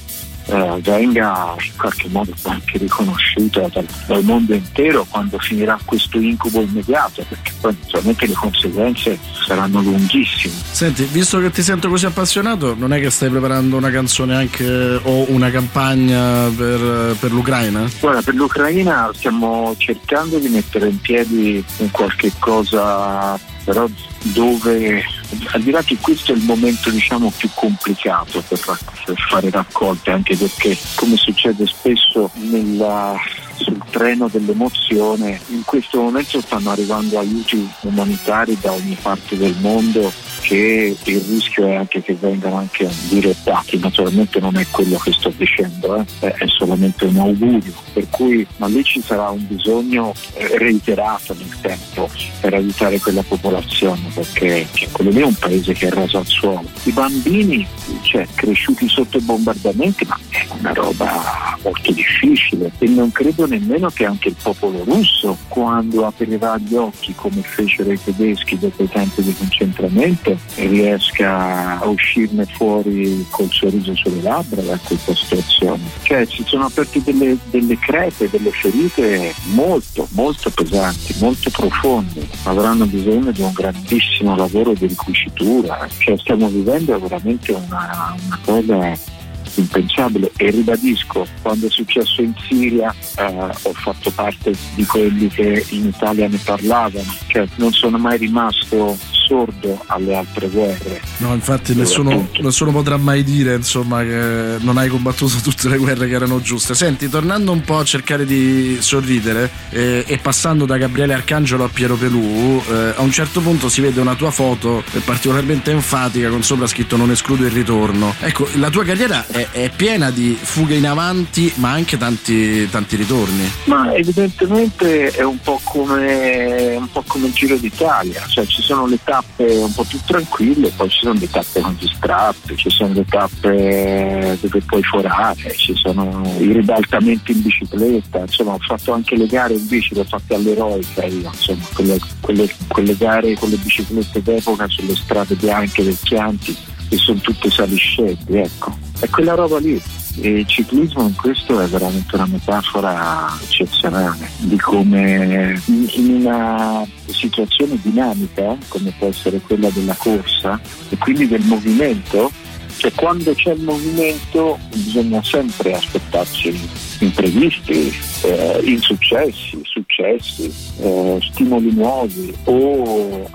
eh, venga in qualche modo anche riconosciuta dal, dal mondo intero quando finirà questo incubo immediato, perché poi naturalmente le conseguenze saranno lunghissime. Senti, visto che ti sento così appassionato, non è che stai preparando una canzone anche o una campagna per, per l'Ucraina? Guarda, per l'Ucraina stiamo cercando di mettere in piedi un qualche cosa, però dove al di là che questo è il momento diciamo più complicato per, per fare raccolte, anche perché come succede spesso nella- sul treno dell'emozione, in questo momento stanno arrivando aiuti umanitari da ogni parte del mondo che il rischio è anche che vengano anche dirottati, naturalmente non è quello che sto dicendo, eh, è- solamente un augurio, per cui ma lì ci sarà un bisogno eh, reiterato nel tempo per aiutare quella popolazione, perché cioè, quello lì è un paese che è raso al suolo. I bambini, cioè, cresciuti sotto bombardamenti, ma è una roba molto difficile. E non credo nemmeno che anche il popolo russo, quando aprirà gli occhi come fecero i tedeschi dopo i campi di concentramento, riesca a uscirne fuori col sorriso sulle labbra da questa situazione. Cioè si sono aperte delle, delle crepe, delle ferite molto, molto pesanti, molto profonde. Avranno bisogno di un grandissimo lavoro di ricucitura. Cioè stiamo vivendo veramente una, una cosa impensabile e ribadisco quando è successo in Siria eh, ho fatto parte di quelli che in Italia ne parlavano cioè non sono mai rimasto sordo alle altre guerre No, infatti nessuno, nessuno potrà mai dire insomma che non hai combattuto tutte le guerre che erano giuste. Senti, tornando un po' a cercare di sorridere eh, e passando da Gabriele Arcangelo a Piero Pelù, eh, a un certo punto si vede una tua foto eh, particolarmente enfatica con sopra scritto non escludo il ritorno. Ecco, la tua carriera è, è piena di fughe in avanti, ma anche tanti, tanti ritorni. Ma evidentemente è un po' come un po' come il Giro d'Italia, cioè ci sono le tappe un po' più tranquille, poi ci sono le tappe strappi, ci sono le tappe dove puoi forare, ci sono i ribaltamenti in bicicletta, insomma ho fatto anche le gare in bici, le ho fatte all'eroica io, insomma quelle, quelle- quelle gare con le biciclette d'epoca sulle strade bianche del Chianti che sono tutte saliscendi, ecco. È quella roba lì. E il ciclismo in questo è veramente una metafora eccezionale di come in una situazione dinamica come può essere quella della corsa e quindi del movimento, cioè quando c'è il movimento bisogna sempre aspettarci imprevisti, eh, insuccessi, successi, eh, stimoli nuovi o,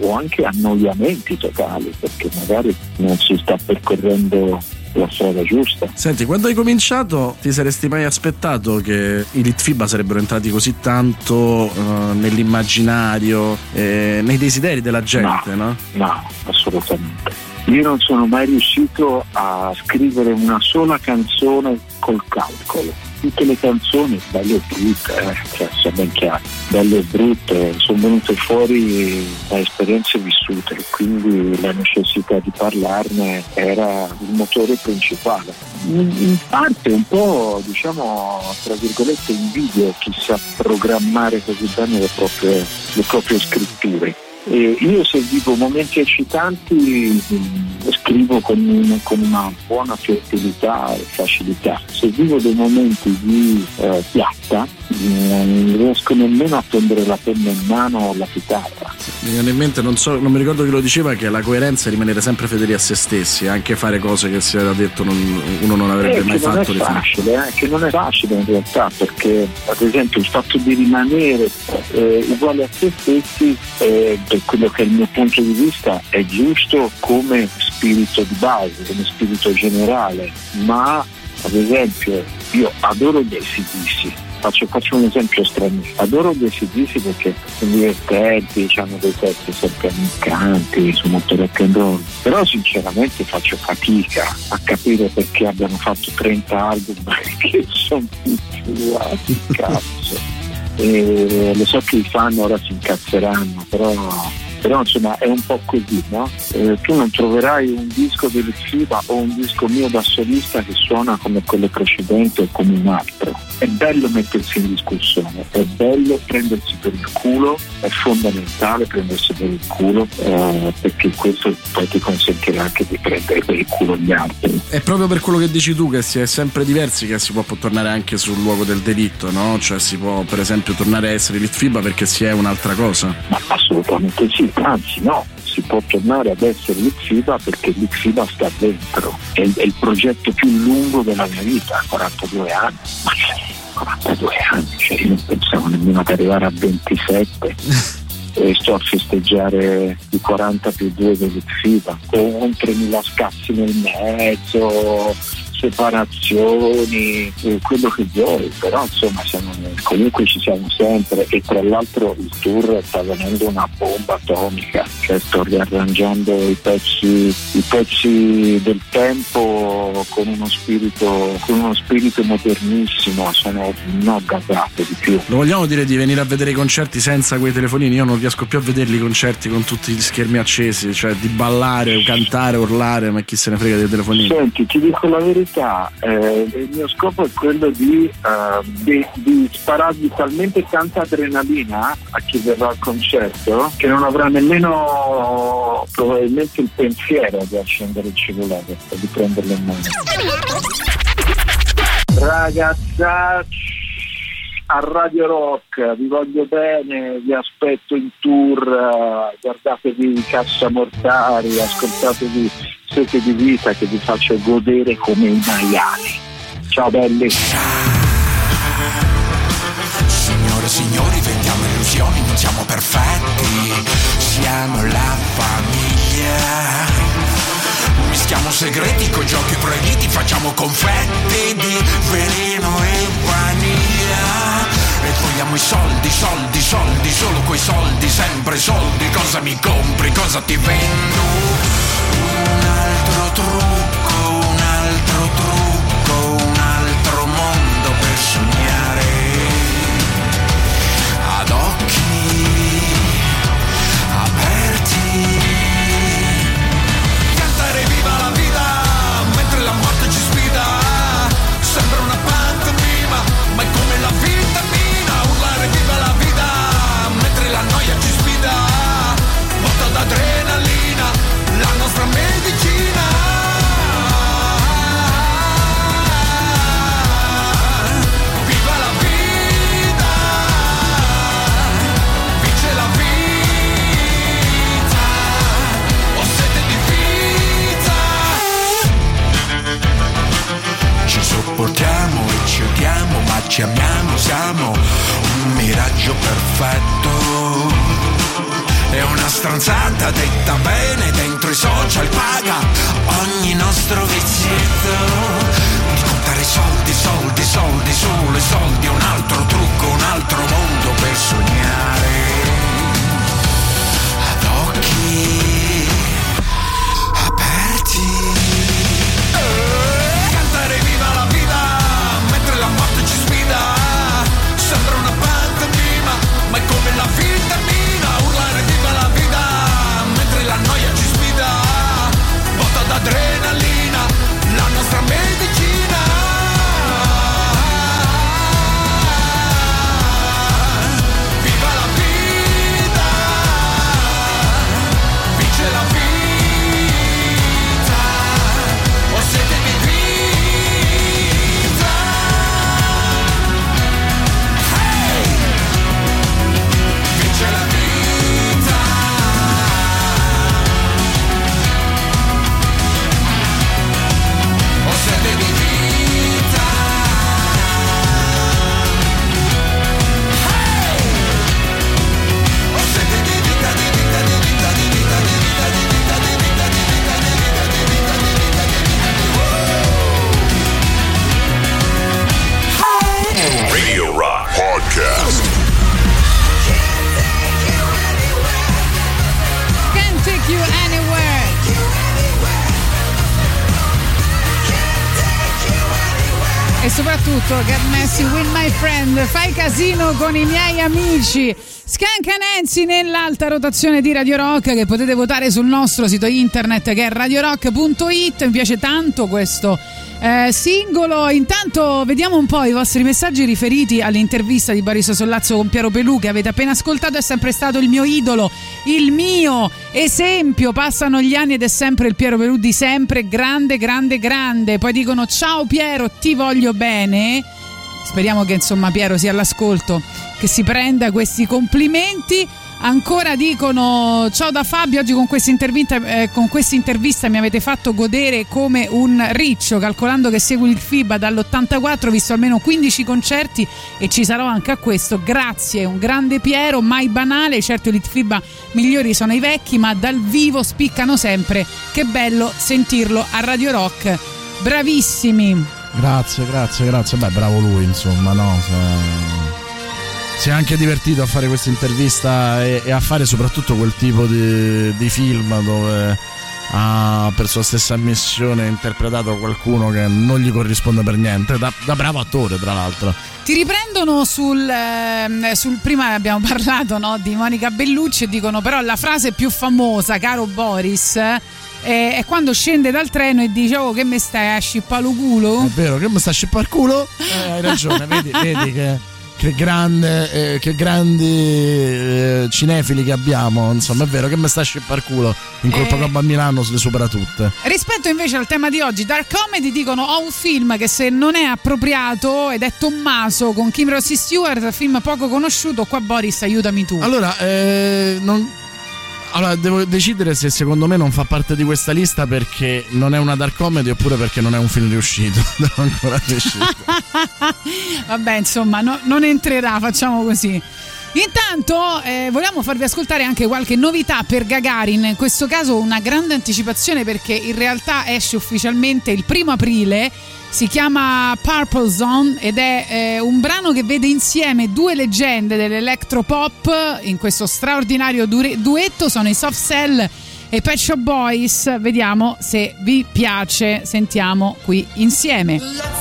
o anche annoiamenti totali perché magari non si sta percorrendo la strada giusta. Senti, quando hai cominciato ti saresti mai aspettato che i Litfiba sarebbero entrati così tanto eh, nell'immaginario, eh, nei desideri della gente, no? No, assolutamente. Io non sono mai riuscito a scrivere una sola canzone col calcolo. Tutte le canzoni, belle e brutte, eh, cioè, sia ben chiaro, belle e brutte, sono venute fuori da esperienze vissute, quindi la necessità di parlarne era il motore principale. In, in parte un po', diciamo, tra virgolette, invidio chi sa programmare così bene le proprie, le proprie scritture. E io se vivo momenti eccitanti mh, scrivo con, un- con una buona fertilità e facilità. Se vivo dei momenti di eh, piatta non riesco nemmeno a prendere la penna in mano o la chitarra. Mi viene in mente, non, so, non mi ricordo chi lo diceva, che la coerenza è rimanere sempre fedeli a se stessi, anche fare cose che si era detto non- uno non avrebbe Eh, mai non fatto. è di fare. facile, eh, che non è facile in realtà perché ad esempio il fatto di rimanere eh, uguali a se stessi per quello che è il mio punto di vista è giusto come spirito di base, come spirito generale, ma ad esempio io adoro gli ACDC, faccio, faccio un esempio strano, adoro gli ACDC perché sono divertenti, hanno dei testi sempre amicanti, sono molto rock and roll, però sinceramente faccio fatica a capire perché abbiano fatto 30 album che sono tutti uguali, cazzo. E lo so che i fan ora si incazzeranno, però, però insomma è un po' così, no? Eh, tu non troverai un disco del FIBA o un disco mio da solista che suona come quello precedente o come un altro. È bello mettersi in discussione, è bello prendersi per il culo, è fondamentale prendersi per il culo eh, perché questo poi ti consentirà anche di prendere per il culo gli altri. È proprio per quello che dici tu, che si è sempre diversi, che si può poi tornare anche sul luogo del delitto, no? Cioè si può per esempio tornare a essere Litfiba perché si è un'altra cosa. Ma assolutamente sì, anzi no, si può tornare ad essere l'Ixiba perché l'Ixiba sta dentro, è, il- è il progetto più lungo della mia vita, 42 anni, ma che 42 anni, cioè io non pensavo nemmeno di arrivare a 27 e sto a festeggiare i 40 più 2 dell'Ixiba con 3.000 scazzi nel mezzo, separazioni, eh, quello che vuoi, però insomma siamo, comunque ci siamo sempre e tra l'altro il tour sta venendo una bomba atomica, cioè sto riarrangiando i pezzi, i pezzi del tempo con uno spirito, con uno spirito modernissimo, sono no gasate di più. Lo vogliamo dire di venire a vedere i concerti senza quei telefonini? Io non riesco più a vederli i concerti con tutti gli schermi accesi, cioè di ballare, cantare, urlare, ma chi se ne frega dei telefonini. Senti, ti dico la verità, eh, il mio scopo è quello di, eh, di, di sparargli talmente tanta adrenalina a chi verrà al concerto che non avrà nemmeno probabilmente il pensiero di accendere il cellulare di prenderlo in mano. Ragazzacci a Radio Rock, vi voglio bene, vi aspetto in tour, guardatevi Cassa Mortari, ascoltatevi Sete di Vita che vi faccio godere come i maiali. Ciao belli! Signore e signori, vendiamo illusioni, non siamo perfetti, siamo la famiglia. Mischiamo segreti con giochi proibiti, facciamo confetti di veleno e vaniglia. Togliamo i soldi, soldi, soldi, solo quei soldi, sempre soldi. Cosa mi compri, cosa ti vendo? Un altro trucco. ci amiamo, siamo un miraggio perfetto. È una stronzata detta bene dentro i social paga ogni nostro vizietto. Di contare soldi, soldi, soldi, solo i soldi, un altro trucco, un altro mondo per sognare. Soprattutto Get Messy with my friend, fai casino con i miei amici. Scanca Nancy nell'alta rotazione di Radio Rock che potete votare sul nostro sito internet che è radiorock.it. Mi piace tanto questo eh, singolo. Intanto vediamo un po' i vostri messaggi riferiti all'intervista di Boris Sollazzo con Piero Pelù che avete appena ascoltato. È sempre stato il mio idolo, il mio esempio. Passano gli anni ed è sempre il Piero Pelù di sempre. Grande, grande, grande. Poi dicono ciao Piero, ti voglio bene. Speriamo che insomma Piero sia all'ascolto, che si prenda questi complimenti. Ancora dicono ciao da Fabio, oggi con questa intervista, eh, intervista mi avete fatto godere come un riccio, calcolando che seguo il FIBA dall'84, ho visto almeno 15 concerti e ci sarò anche a questo. Grazie, un grande Piero, mai banale, certo i FIBA migliori sono i vecchi, ma dal vivo spiccano sempre. Che bello sentirlo a Radio Rock. Bravissimi. Grazie, grazie, grazie. Beh, bravo lui, insomma, no? Se- Si è anche divertito a fare questa intervista e, e a fare soprattutto quel tipo di, di film dove ha per sua stessa ammissione interpretato qualcuno che non gli corrisponde per niente, da, da bravo attore tra l'altro. Ti riprendono sul, ehm, sul- prima abbiamo parlato no, di Monica Bellucci e dicono però la frase più famosa, caro Boris, eh, è quando scende dal treno e dice oh che me stai a scippare lo culo? È vero che mi sta a scippare il culo? Eh, hai ragione, vedi, vedi che, che grande, eh, che grandi eh, cinefili che abbiamo. Insomma, è vero che mi sta il culo. In colpa Eh. Coppa a Milano le supera tutte. Rispetto invece al tema di oggi, Dark Comedy dicono ho un film che se non è appropriato ed è Tommaso con Kim Rossi Stewart, film poco conosciuto, qua Boris aiutami tu. Allora, eh, non- allora, devo decidere se secondo me non fa parte di questa lista perché non è una dark comedy oppure perché non è un film riuscito. Devo ancora decidere. Vabbè, insomma, no- non entrerà, facciamo così. Intanto eh, vogliamo farvi ascoltare anche qualche novità per Gagarin, in questo caso una grande anticipazione perché in realtà esce ufficialmente il primo aprile, si chiama Purple Zone ed è eh, un brano che vede insieme due leggende dell'electropop in questo straordinario dure- duetto, sono i Soft Cell e Pet Shop Boys, vediamo se vi piace, sentiamo qui insieme. alone,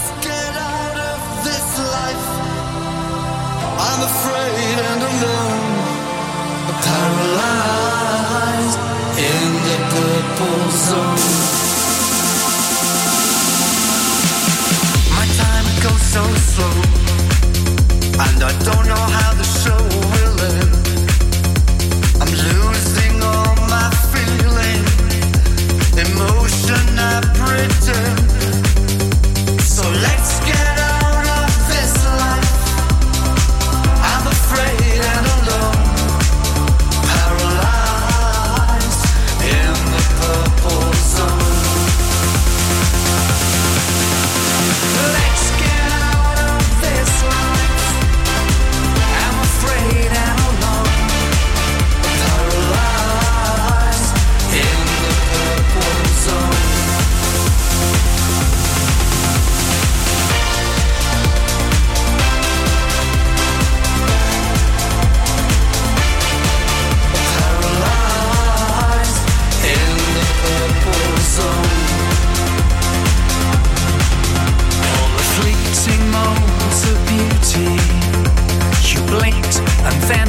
paralyzed in the purple zone. So slow, and I don't know how the show will end. I'm losing all my feeling, emotion I pretend. and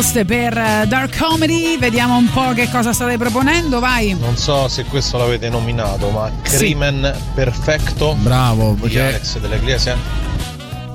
proposte per eh, Dark Comedy, vediamo un po' che cosa state proponendo, vai. Non so se questo l'avete nominato, ma Crimen Perfecto Bravo, di perché- Alex dell'Ecclesia.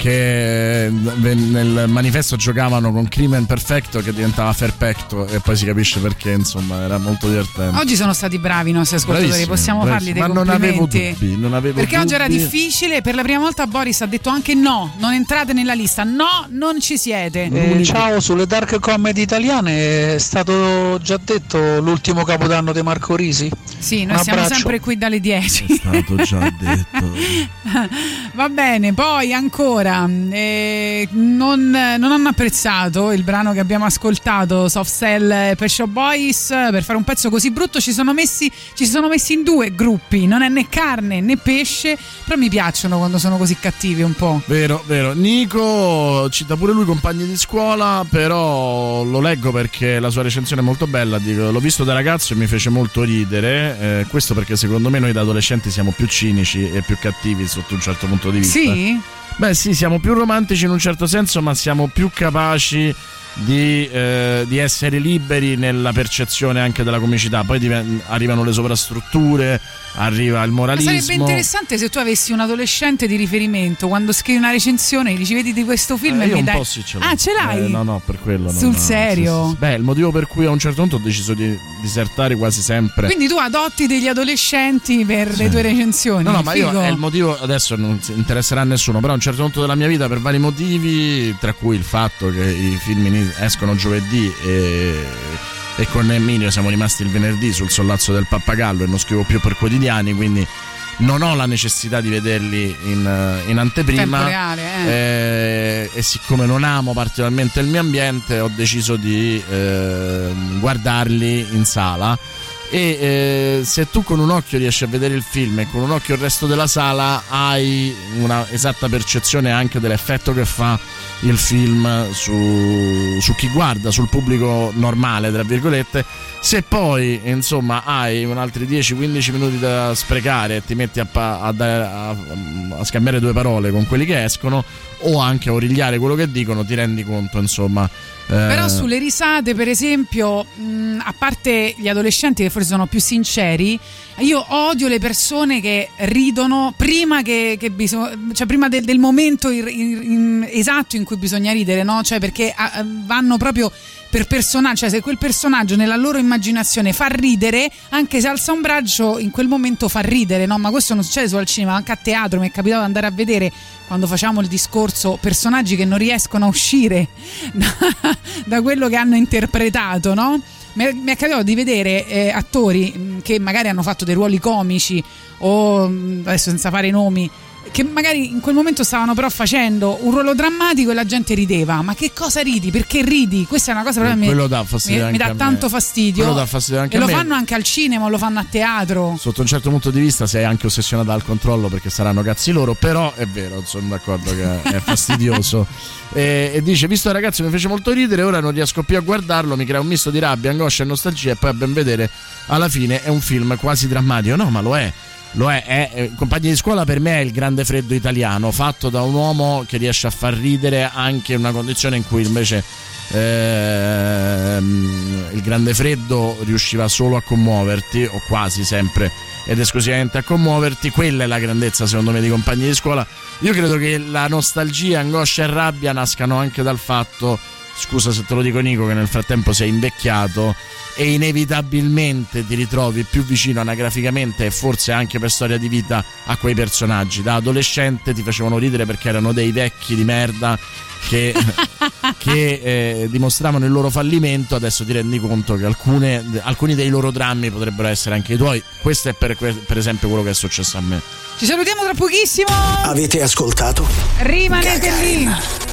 Che nel manifesto giocavano con Crimen Perfecto che diventava Perfecto e poi si capisce perché insomma era molto divertente Oggi sono stati bravi i nostri ascoltatori, Bravissimi, possiamo fargli bravissimi. dei ma non avevo complimenti. dubbi non avevo Perché oggi era dubbi. difficile, per la prima volta Boris ha detto anche no, non entrate nella lista, no, non ci siete. Eh, ciao, sulle dark comedy italiane è stato già detto l'ultimo capodanno di Marco Risi? Sì, noi siamo sempre qui dalle 10. È stato già detto. Va bene, poi ancora eh, non, non hanno apprezzato il brano che abbiamo ascoltato, Soft Cell Pet Shop Boys. Per fare un pezzo così brutto ci sono messi, ci sono messi in due gruppi, non è né carne né pesce, però mi piacciono quando sono così cattivi un po'. Vero, vero. Nico cita pure lui compagni di scuola, però lo leggo perché la sua recensione è molto bella. Dico, l'ho visto da ragazzo e mi fece molto ridere. Eh, questo perché secondo me noi da adolescenti siamo più cinici e più cattivi sotto un certo punto di vista. Sì? Beh sì, siamo più romantici in un certo senso, ma siamo più capaci di, eh, di essere liberi nella percezione anche della comicità. Poi diven- arrivano le sovrastrutture, arriva il Ma moralismo. sarebbe interessante se tu avessi un adolescente di riferimento quando scrivi una recensione e dici vedi di questo film Eh, e io mi dai... sì ce l'ho. Ah, ce l'hai? Eh, no, no, per quello. Sul no, serio? sì, sì. Beh, il motivo per cui a un certo punto ho deciso di disertare quasi sempre. Quindi tu adotti degli adolescenti per le tue recensioni. No, no, ma io è il motivo, adesso non interesserà a nessuno, però a un certo punto della mia vita per vari motivi, tra cui il fatto che i film escono giovedì e, e con Emilio siamo rimasti il venerdì sul sollazzo del pappagallo e non scrivo più per quotidiani, quindi non ho la necessità di vederli in, eh, in anteprima reale, eh. eh, e siccome non amo particolarmente il mio ambiente ho deciso di eh, guardarli in sala e eh, se tu con un occhio riesci a vedere il film e con un occhio il resto della sala hai una esatta percezione anche dell'effetto che fa il film su, su chi guarda, sul pubblico normale, tra virgolette. Se poi insomma hai un altri 10-15 minuti da sprecare e ti metti a, a a- a scambiare due parole con quelli che escono o anche a origliare quello che dicono, ti rendi conto insomma. Eh, Però sulle risate, per esempio, mh, a parte gli adolescenti che forse sono più sinceri, io odio le persone che ridono prima, che, che biso- cioè prima del, del momento in- in- esatto in cui bisogna ridere, no? Cioè perché ah, vanno proprio per personaggio, cioè se quel personaggio nella loro immaginazione fa ridere, anche se alza un braccio in quel momento fa ridere, no? Ma questo non succede solo al cinema, anche a teatro mi è capitato di andare a vedere quando facciamo il discorso personaggi che non riescono a uscire da, da quello che hanno interpretato, no? Mi è, capitato di vedere eh, attori che magari hanno fatto dei ruoli comici o adesso senza fare nomi che magari in quel momento stavano però facendo un ruolo drammatico e la gente rideva. Ma che cosa ridi? Perché ridi? Questa è una cosa che mi, fastidio mi- mi anche dà tanto fastidio. Fastidio anche e lo fanno anche al cinema, lo fanno a teatro. Sotto un certo punto di vista sei anche ossessionata dal controllo perché saranno cazzi loro, però è vero, sono d'accordo che è fastidioso. e, e dice, visto il ragazzo mi fece molto ridere, ora non riesco più a guardarlo, mi crea un misto di rabbia, angoscia e nostalgia e poi a ben vedere alla fine è un film quasi drammatico. No, ma lo è. Lo è, è, è- Compagni di scuola per me è il grande freddo italiano, fatto da un uomo che riesce a far ridere anche in una condizione in cui invece ehm, il grande freddo riusciva solo a commuoverti, o quasi sempre ed esclusivamente a commuoverti. Quella è la grandezza, secondo me, di compagni di scuola. Io credo che la nostalgia, angoscia e rabbia nascano anche dal fatto, scusa se te lo dico Nico, che nel frattempo sei invecchiato e inevitabilmente ti ritrovi più vicino anagraficamente e forse anche per storia di vita a quei personaggi. Da adolescente ti facevano ridere perché erano dei vecchi di merda che, che, eh, dimostravano il loro fallimento. Adesso ti rendi conto che alcune- alcuni dei loro drammi potrebbero essere anche i tuoi. Questo è per, per esempio quello che è successo a me. Ci salutiamo tra pochissimo. Avete ascoltato? Rimanete lì.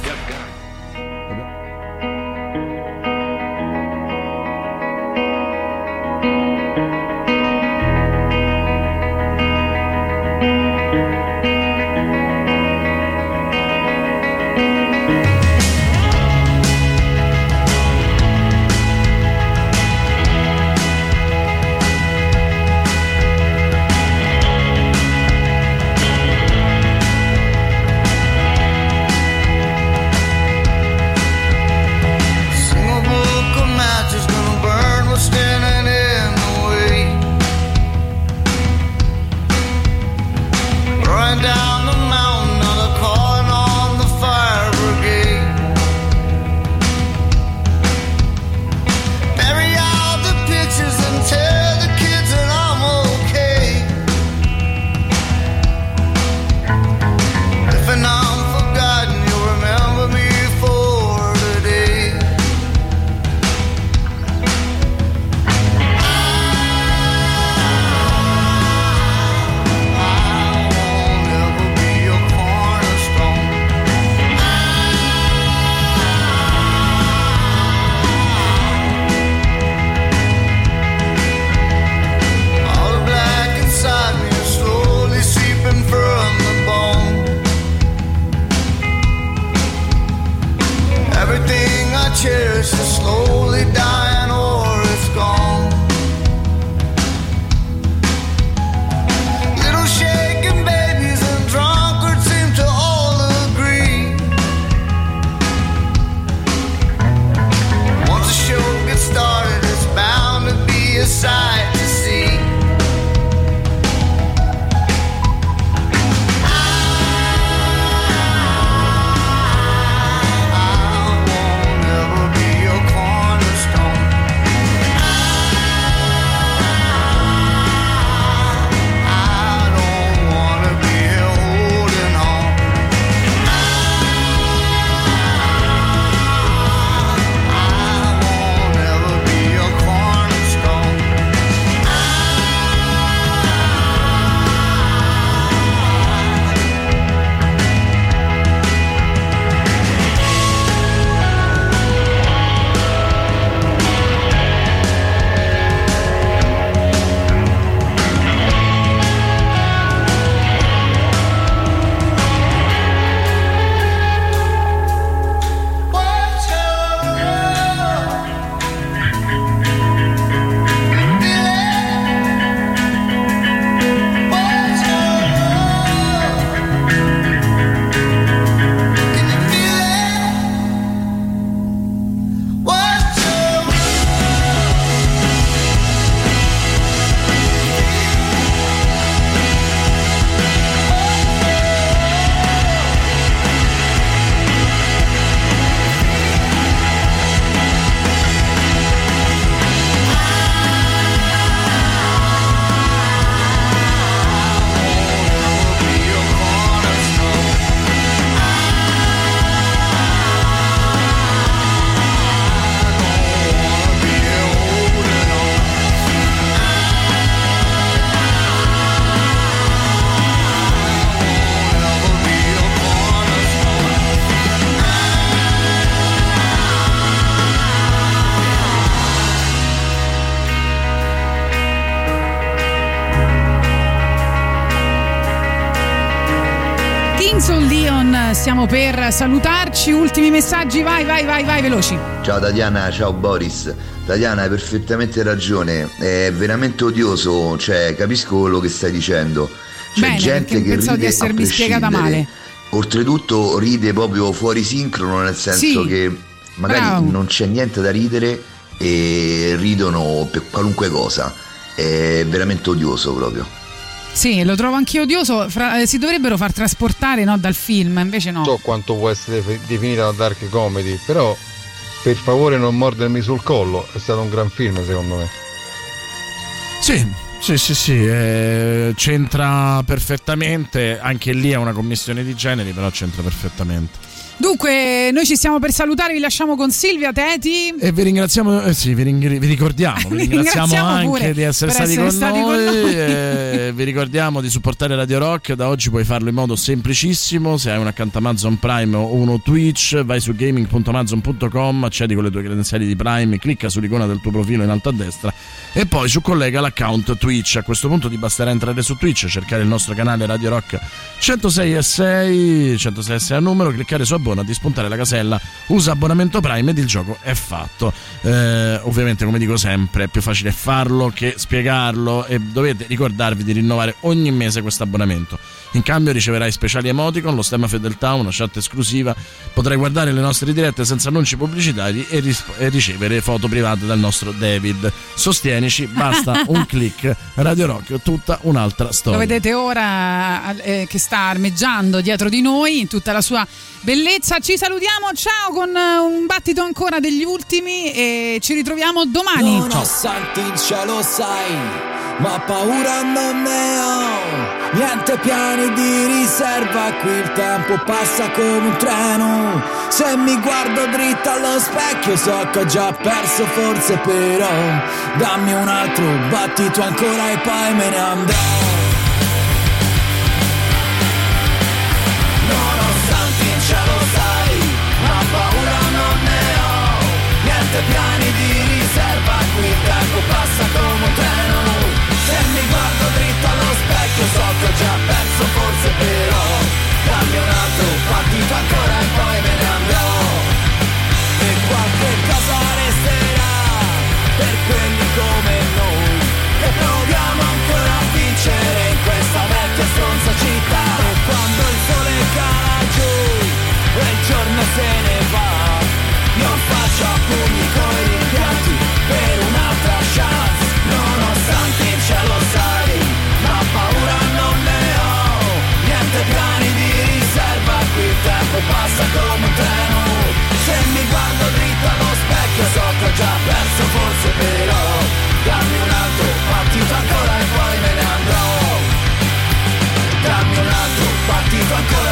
Per salutarci. Ultimi messaggi, vai, vai, vai, vai, veloci. Ciao Tatiana, ciao Boris. Tatiana, hai perfettamente ragione, è veramente odioso, cioè capisco quello che stai dicendo. C'è Bene, gente che pensavo ride di essermi a spiegata prescindere. male. Oltretutto ride proprio fuori sincrono, nel senso Sì, che magari bravo. non c'è niente da ridere e ridono per qualunque cosa. È veramente odioso proprio. Sì, lo trovo anche odioso. Fra- eh, si dovrebbero far trasportare no, dal film, invece no. so quanto può essere defi- definita una dark comedy, però per favore non mordermi sul collo, è stato un gran film secondo me. Sì, sì, sì, sì, eh, c'entra perfettamente, anche lì è una commissione di generi, però c'entra perfettamente. Dunque, noi ci stiamo per salutare, vi lasciamo con Silvia Teti. E vi ringraziamo, eh sì, vi, ring- vi ricordiamo, vi ringraziamo ringraziamo anche di essere stati, essere con, stati noi, con noi. eh, vi ricordiamo di supportare Radio Rock, da oggi puoi farlo in modo semplicissimo, se hai un account Amazon Prime o uno Twitch, vai su gaming.amazon.com, accedi con le tue credenziali di Prime, clicca sull'icona del tuo profilo in alto a destra e poi su collega l'account Twitch. A questo punto ti basterà entrare su Twitch, cercare il nostro canale Radio Rock 106 e 6, 106 e 6 a numero, cliccare su abbonati, spuntare la casella, usa abbonamento Prime ed il gioco è fatto. Eh, ovviamente, come dico sempre, è più facile farlo che spiegarlo e dovete ricordarvi di rinnovare ogni mese questo abbonamento. In cambio riceverai speciali emoticon, lo stemma fedeltà, una chat esclusiva, potrai guardare le nostre dirette senza annunci pubblicitari e, ris- e ricevere foto private dal nostro David. Sostienici, basta un click. Radio Rock, tutta un'altra Lo storia. vedete ora eh, che sta armeggiando dietro di noi in tutta la sua bellezza. Ci salutiamo, ciao con eh, un battito ancora degli ultimi e ci ritroviamo domani. Non ho santi sai, ma paura non ne ho. Niente piani di riserva, qui il tempo passa come un treno. Se mi guardo dritto allo specchio so che ho già perso forse però. Dammi un altro battito ancora e poi me ne andrò. Quelli come noi. Che proviamo ancora a vincere in questa vecchia stronza città. E quando il sole cala giù e il giorno se ne va, io faccio pugni coi rimpianti per un'altra chance. Nonostante il cielo sai, ma paura non ne ho. Niente piani di riserva, qui il tempo passa come un treno. Se mi guardo dritto allo specchio so partito ancora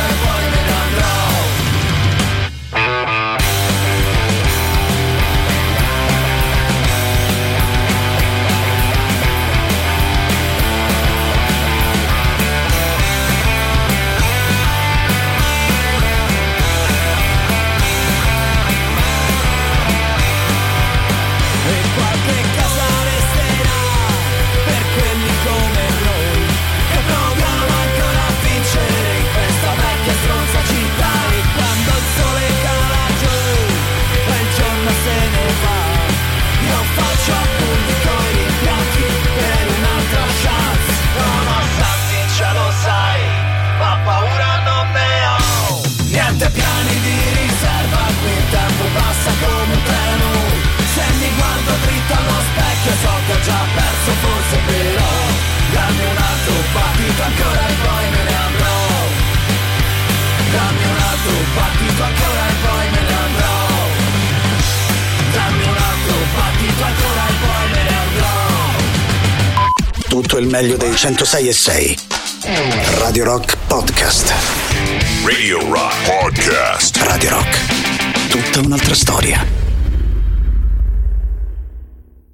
battito ancora e poi me ne andrò Dammi un altro battito ancora e poi me ne andrò Tutto il meglio dei 106 e 6. Radio Rock Podcast. Radio Rock Podcast. Radio Rock. Tutta un'altra storia.